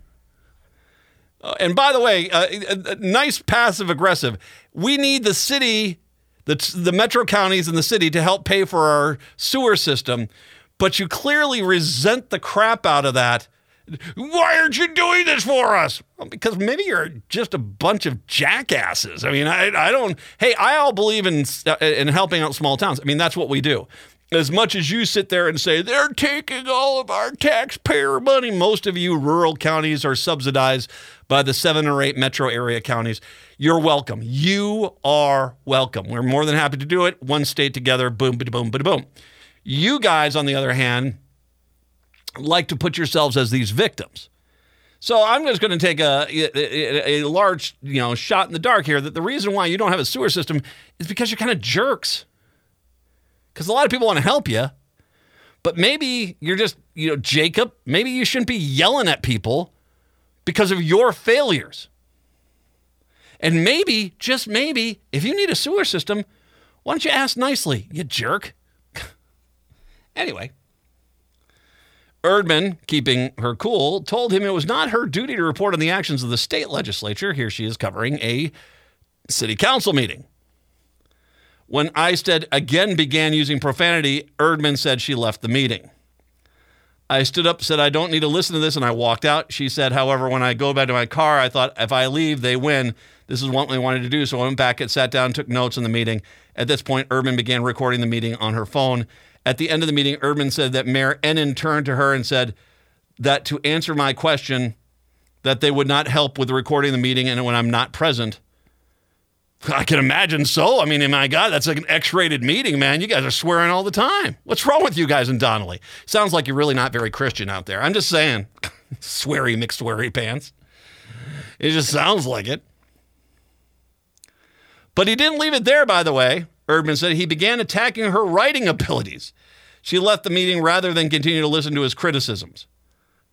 [SPEAKER 1] Uh, and by the way, uh, uh, nice passive aggressive. We need the city, the, the metro counties and the city to help pay for our sewer system but you clearly resent the crap out of that. Why aren't you doing this for us? Well, because maybe you're just a bunch of jackasses. I mean, I, I don't. Hey, I all believe in uh, in helping out small towns. I mean, that's what we do. As much as you sit there and say they're taking all of our taxpayer money, most of you rural counties are subsidized by the seven or eight metro area counties. You're welcome. You are welcome. We're more than happy to do it. One state together. Boom, boom, boom, boom. You guys, on the other hand, like to put yourselves as these victims. So I'm just going to take a, a, a, large, you know, shot in the dark here that the reason why you don't have a sewer system is because you're kind of jerks. Because a lot of people want to help you, but maybe you're just, you know, Jacob, maybe you shouldn't be yelling at people because of your failures. And maybe, just maybe, if you need a sewer system, why don't you ask nicely, you jerk? Anyway, Erdman, keeping her cool, told him it was not her duty to report on the actions of the state legislature. Here she is covering a city council meeting. When Eystad again began using profanity, Erdman said she left the meeting. I stood up, said, I don't need to listen to this, and I walked out. She said, however, when I go back to my car, I thought if I leave, they win. This is what we wanted to do. So I went back and sat down, took notes in the meeting. At this point, Erdman began recording the meeting on her phone. At the end of the meeting, Erdman said that Mayor Ennin turned to her and said that to answer my question, that they would not help with recording the meeting and when I'm not present. I can imagine so. I mean, my God, that's like an X rated meeting, man. You guys are swearing all the time. What's wrong with you guys in Donnelly? Sounds like you're really not very Christian out there. I'm just saying. <laughs> sweary McSweary pants. It just sounds like it. But he didn't leave it there, by the way. Erdman said he began attacking her writing abilities. She left the meeting rather than continue to listen to his criticisms.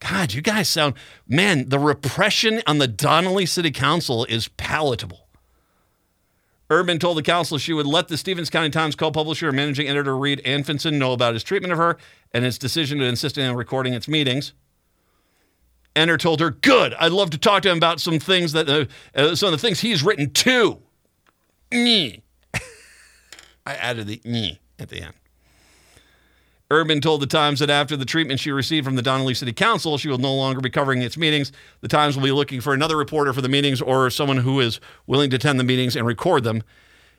[SPEAKER 1] God, you guys sound, man, the repression on the Donnelly City Council is palatable. Erdman told the council she would let the Stevens County Times co publisher and managing editor Reed Anfinson know about his treatment of her and his decision to insist on recording its meetings. Enter told her, Good, I'd love to talk to him about some things that, uh, uh, some of the things he's written too. Nyeh. I added the nyeh at the end. Erdman told the Times that after the treatment she received from the Donnelly City Council, she will no longer be covering its meetings. The Times will be looking for another reporter for the meetings or someone who is willing to attend the meetings and record them.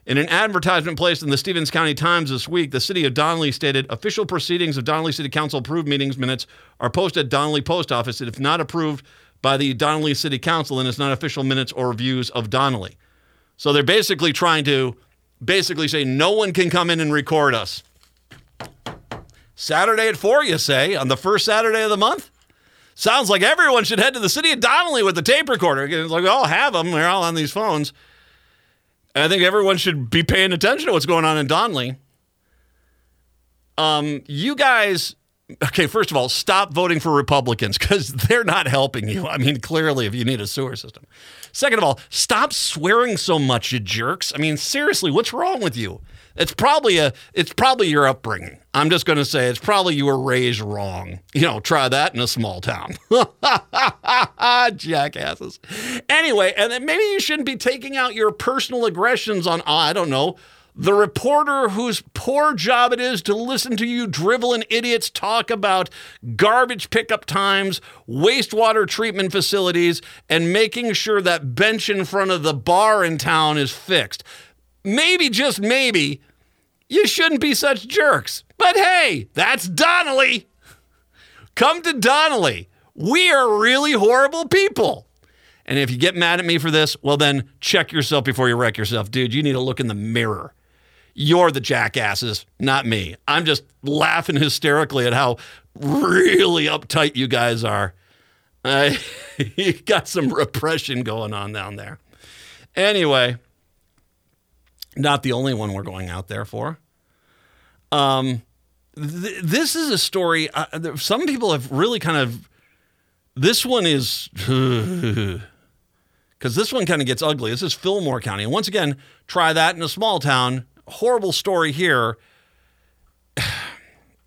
[SPEAKER 1] In an advertisement placed in the Stevens County Times this week, the city of Donnelly stated official proceedings of Donnelly City Council approved meetings minutes are posted at Donnelly Post Office and if not approved by the Donnelly City Council and it's not official minutes or views of Donnelly. So they're basically trying to basically say no one can come in and record us. Saturday at 4, you say, on the first Saturday of the month? Sounds like everyone should head to the city of Donnelly with the tape recorder. It's like we all have them, they're all on these phones. And I think everyone should be paying attention to what's going on in Donnelly. Um, you guys, okay, first of all, stop voting for Republicans because <laughs> they're not helping you. I mean, clearly, if you need a sewer system. Second of all, stop swearing so much, you jerks. I mean, seriously, what's wrong with you? It's probably a it's probably your upbringing. I'm just going to say it's probably you were raised wrong. You know, try that in a small town. <laughs> Jackasses. Anyway, and maybe you shouldn't be taking out your personal aggressions on I don't know, the reporter whose poor job it is to listen to you driveling idiots talk about garbage pickup times, wastewater treatment facilities, and making sure that bench in front of the bar in town is fixed maybe, just maybe, you shouldn't be such jerks. But hey, that's Donnelly. Come to Donnelly. We are really horrible people. And if you get mad at me for this, well, then check yourself before you wreck yourself. Dude, you need to look in the mirror. You're the jackasses, not me. I'm just laughing hysterically at how really uptight you guys are. Uh, <laughs> you got some repression going on down there. Anyway, not the only one we're going out there for. Um, th- this is a story. Uh, some people have really kind of. This one is <laughs> because this one kind of gets ugly. This is Fillmore County, and once again, try that in a small town. Horrible story here. <sighs>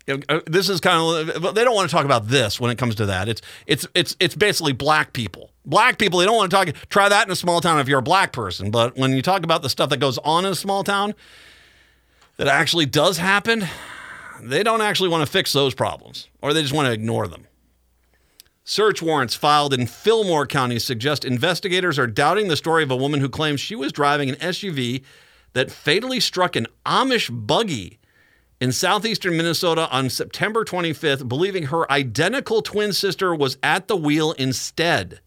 [SPEAKER 1] Uh, this is kind of they don't want to talk about this when it comes to that. It's it's it's it's basically black people. Black people they don't want to talk. Try that in a small town if you're a black person. But when you talk about the stuff that goes on in a small town that actually does happen, they don't actually want to fix those problems, or they just want to ignore them. Search warrants filed in Fillmore County suggest investigators are doubting the story of a woman who claims she was driving an SUV that fatally struck an Amish buggy in southeastern Minnesota on September 25th, believing her identical twin sister was at the wheel instead.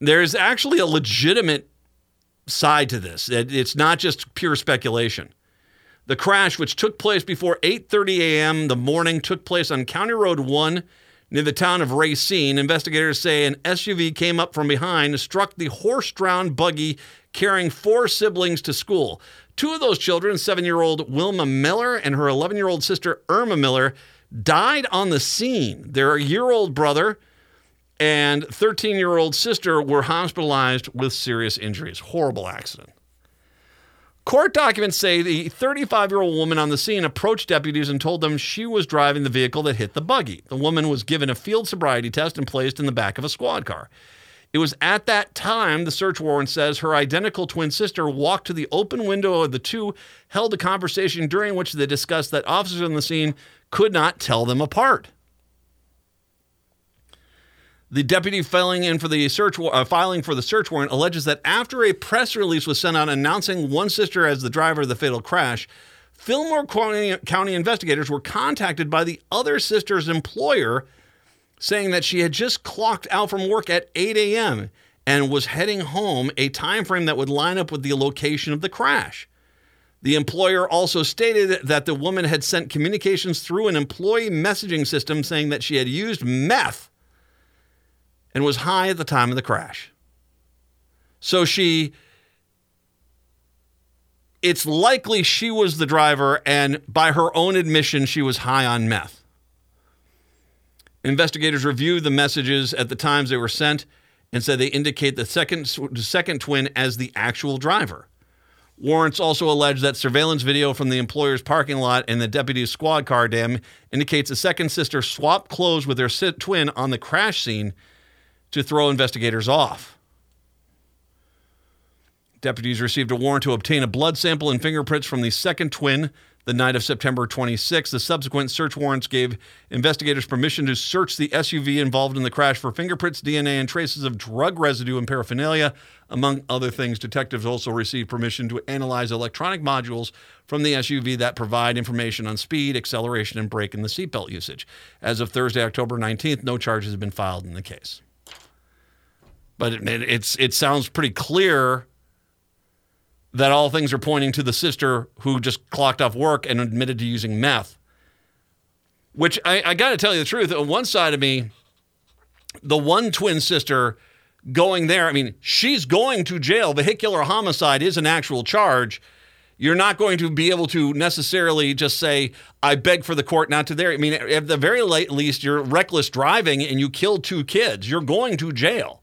[SPEAKER 1] There's actually a legitimate side to this. It's not just pure speculation. The crash, which took place before 8:30 a.m. the morning, took place on County Road 1 near the town of Racine. Investigators say an SUV came up from behind, struck the horse-drawn buggy carrying four siblings to school. Two of those children, seven year old Wilma Miller and her 11 year old sister Irma Miller, died on the scene. Their year old brother and 13 year old sister were hospitalized with serious injuries. Horrible accident. Court documents say the 35 year old woman on the scene approached deputies and told them she was driving the vehicle that hit the buggy. The woman was given a field sobriety test and placed in the back of a squad car. It was at that time, the search warrant says, her identical twin sister walked to the open window of the two, held a conversation during which they discussed that officers on the scene could not tell them apart. The deputy filing in for the search uh, filing for the search warrant alleges that after a press release was sent out announcing one sister as the driver of the fatal crash, Fillmore County, County investigators were contacted by the other sister's employer saying that she had just clocked out from work at 8 a.m. and was heading home, a time frame that would line up with the location of the crash. The employer also stated that the woman had sent communications through an employee messaging system saying that she had used meth and was high at the time of the crash. So she it's likely she was the driver and by her own admission she was high on meth. Investigators reviewed the messages at the times they were sent and said they indicate the second, second twin as the actual driver. Warrants also allege that surveillance video from the employer's parking lot and the deputy's squad car dam indicates the second sister swapped clothes with her twin on the crash scene to throw investigators off. Deputies received a warrant to obtain a blood sample and fingerprints from the second twin the night of September 26. The subsequent search warrants gave investigators permission to search the SUV involved in the crash for fingerprints, DNA, and traces of drug residue and paraphernalia. Among other things, detectives also received permission to analyze electronic modules from the SUV that provide information on speed, acceleration, and brake and the seatbelt usage. As of Thursday, October 19th, no charges have been filed in the case. But it, it's it sounds pretty clear that all things are pointing to the sister who just clocked off work and admitted to using meth. Which I, I got to tell you the truth. On one side of me, the one twin sister going there, I mean, she's going to jail. Vehicular homicide is an actual charge. You're not going to be able to necessarily just say, I beg for the court not to there. I mean, at the very least, you're reckless driving and you killed two kids. You're going to jail.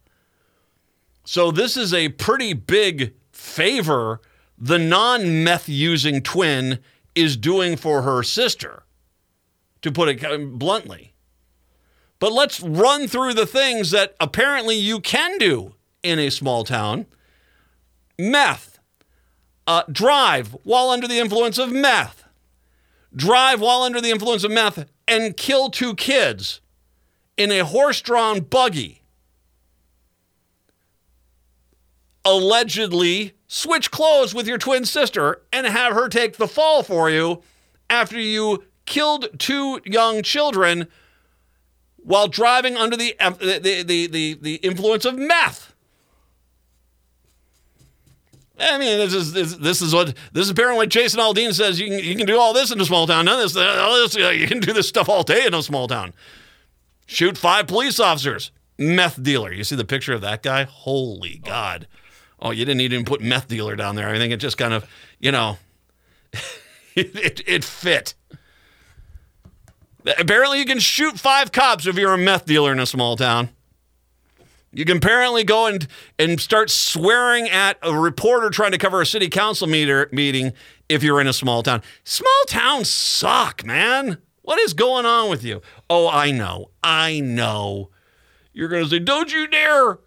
[SPEAKER 1] So this is a pretty big favor the non meth using twin is doing for her sister, to put it bluntly. But let's run through the things that apparently you can do in a small town meth, uh, drive while under the influence of meth, drive while under the influence of meth, and kill two kids in a horse drawn buggy. Allegedly switch clothes with your twin sister and have her take the fall for you after you killed two young children while driving under the, the, the, the, the influence of meth. I mean, this is this, this, is what this is apparently what Jason Aldean says. You can you can do all this in a small town. None of this, all this uh, you can do this stuff all day in a small town. Shoot five police officers, meth dealer. You see the picture of that guy? Holy God! Oh, Oh, you didn't even put meth dealer down there. I think it just kind of, you know, <laughs> it, it, it fit. Apparently, you can shoot five cops if you're a meth dealer in a small town. You can apparently go and, and start swearing at a reporter trying to cover a city council meter, meeting if you're in a small town. Small towns suck, man. What is going on with you? Oh, I know. I know. You're going to say, don't you dare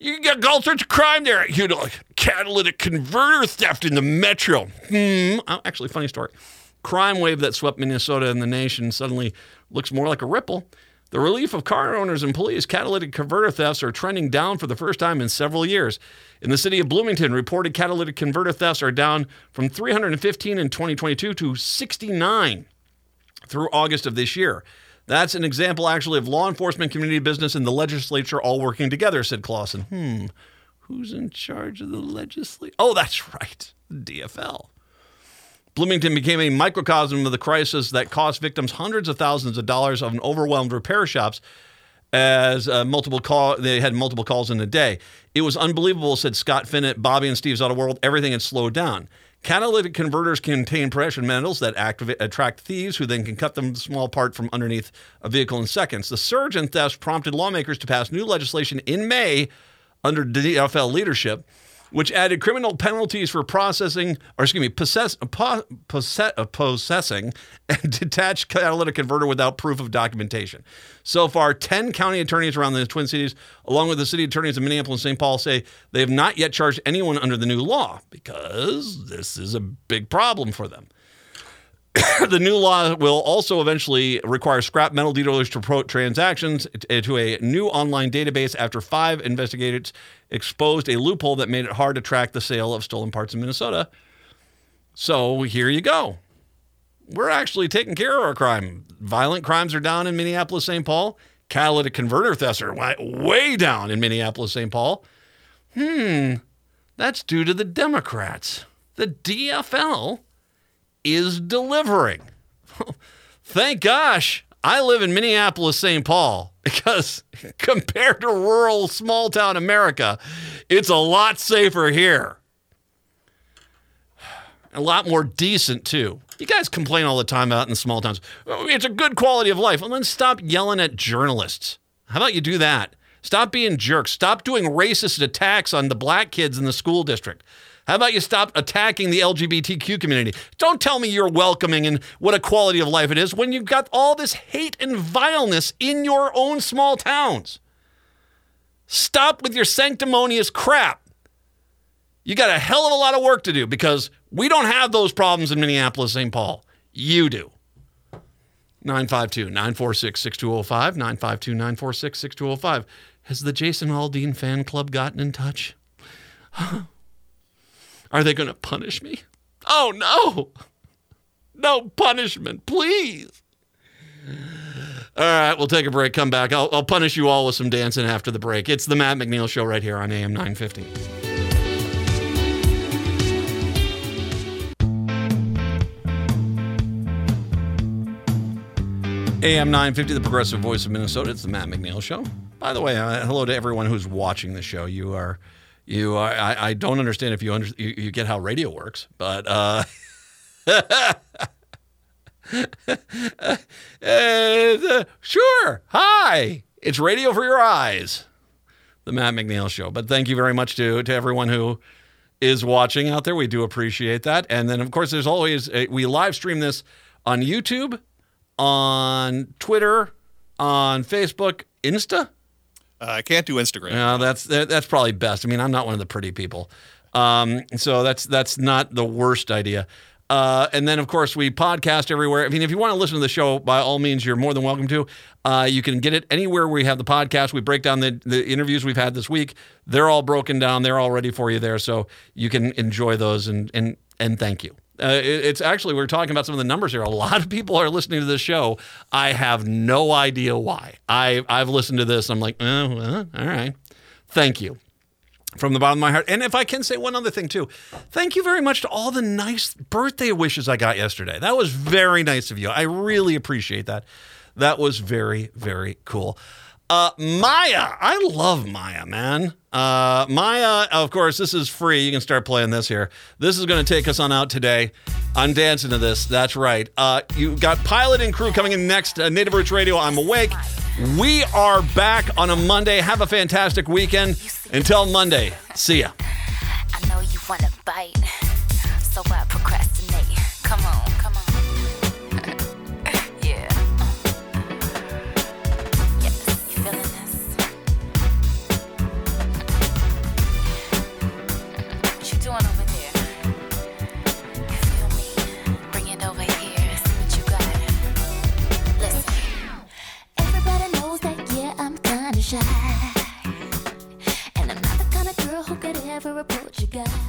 [SPEAKER 1] you got all sorts of crime there. You know, catalytic converter theft in the metro. Hmm. Oh, actually, funny story. Crime wave that swept Minnesota and the nation suddenly looks more like a ripple. The relief of car owners and police, catalytic converter thefts are trending down for the first time in several years. In the city of Bloomington, reported catalytic converter thefts are down from 315 in 2022 to 69 through August of this year. That's an example, actually, of law enforcement, community business, and the legislature all working together, said Clausen. Hmm, who's in charge of the legislature? Oh, that's right, DFL. Bloomington became a microcosm of the crisis that cost victims hundreds of thousands of dollars of an overwhelmed repair shops as uh, multiple call they had multiple calls in a day. It was unbelievable, said Scott Finnett, Bobby and Steve's Auto World. Everything had slowed down. Catalytic converters contain precious metals that activate, attract thieves who then can cut them small apart from underneath a vehicle in seconds. The surge in thefts prompted lawmakers to pass new legislation in May under DFL leadership which added criminal penalties for processing, or excuse me, possess, po, possess, uh, possessing a <laughs> detached catalytic converter without proof of documentation. So far, 10 county attorneys around the Twin Cities, along with the city attorneys in Minneapolis and St. Paul, say they have not yet charged anyone under the new law because this is a big problem for them. <coughs> the new law will also eventually require scrap metal dealers to report transactions to a new online database after five investigators exposed a loophole that made it hard to track the sale of stolen parts in Minnesota. So here you go. We're actually taking care of our crime. Violent crimes are down in Minneapolis, St. Paul. Catalytic converter thefts are way down in Minneapolis, St. Paul. Hmm, that's due to the Democrats. The DFL is delivering. <laughs> Thank gosh I live in Minneapolis, St. Paul, <laughs> because compared to rural small town America, it's a lot safer here. A lot more decent, too. You guys complain all the time out in small towns. "Oh, It's a good quality of life. Well, then stop yelling at journalists. How about you do that? Stop being jerks. Stop doing racist attacks on the black kids in the school district. How about you stop attacking the LGBTQ community? Don't tell me you're welcoming and what a quality of life it is when you've got all this hate and vileness in your own small towns. Stop with your sanctimonious crap. You got a hell of a lot of work to do because we don't have those problems in Minneapolis, St. Paul. You do. 952 946 6205. 952 946 6205. Has the Jason Aldean fan club gotten in touch? Are they going to punish me? Oh, no. No punishment, please. All right, we'll take a break. Come back. I'll, I'll punish you all with some dancing after the break. It's the Matt McNeil Show right here on AM 950. AM 950, the progressive voice of Minnesota. It's the Matt McNeil Show. By the way, uh, hello to everyone who's watching the show. You are, you are. I, I don't understand if you, under, you you get how radio works, but uh, <laughs> uh, sure. Hi, it's radio for your eyes, the Matt McNeil Show. But thank you very much to to everyone who is watching out there. We do appreciate that. And then, of course, there's always a, we live stream this on YouTube, on Twitter, on Facebook, Insta.
[SPEAKER 2] Uh, I can't do Instagram.
[SPEAKER 1] Yeah, that's that's probably best. I mean, I'm not one of the pretty people, um, so that's that's not the worst idea. Uh, and then, of course, we podcast everywhere. I mean, if you want to listen to the show, by all means, you're more than welcome to. Uh, you can get it anywhere we have the podcast. We break down the, the interviews we've had this week. They're all broken down. They're all ready for you there, so you can enjoy those. And and and thank you. Uh, it- it's actually we are talking about some of the numbers here. A lot of people are listening to this show. I have no idea why. I I've listened to this. I'm like, oh, well, all right. Thank you from the bottom of my heart. And if I can say one other thing too, thank you very much to all the nice birthday wishes I got yesterday. That was very nice of you. I really appreciate that. That was very, very cool. Uh, Mya, I love Mya, man. Uh, Mya, of course, this is free. You can start playing this here. This is going to take us on out today. I'm dancing to this. That's right. Uh, you got Pilot and Crew coming in next. Uh, Native Roots Radio. I'm awake. We are back on a Monday. Have a fantastic weekend. Until Monday, see ya.
[SPEAKER 7] I know you wanna bite, so I procrastinate. Come on. shy. And I'm not the kind of girl who could ever approach a guy.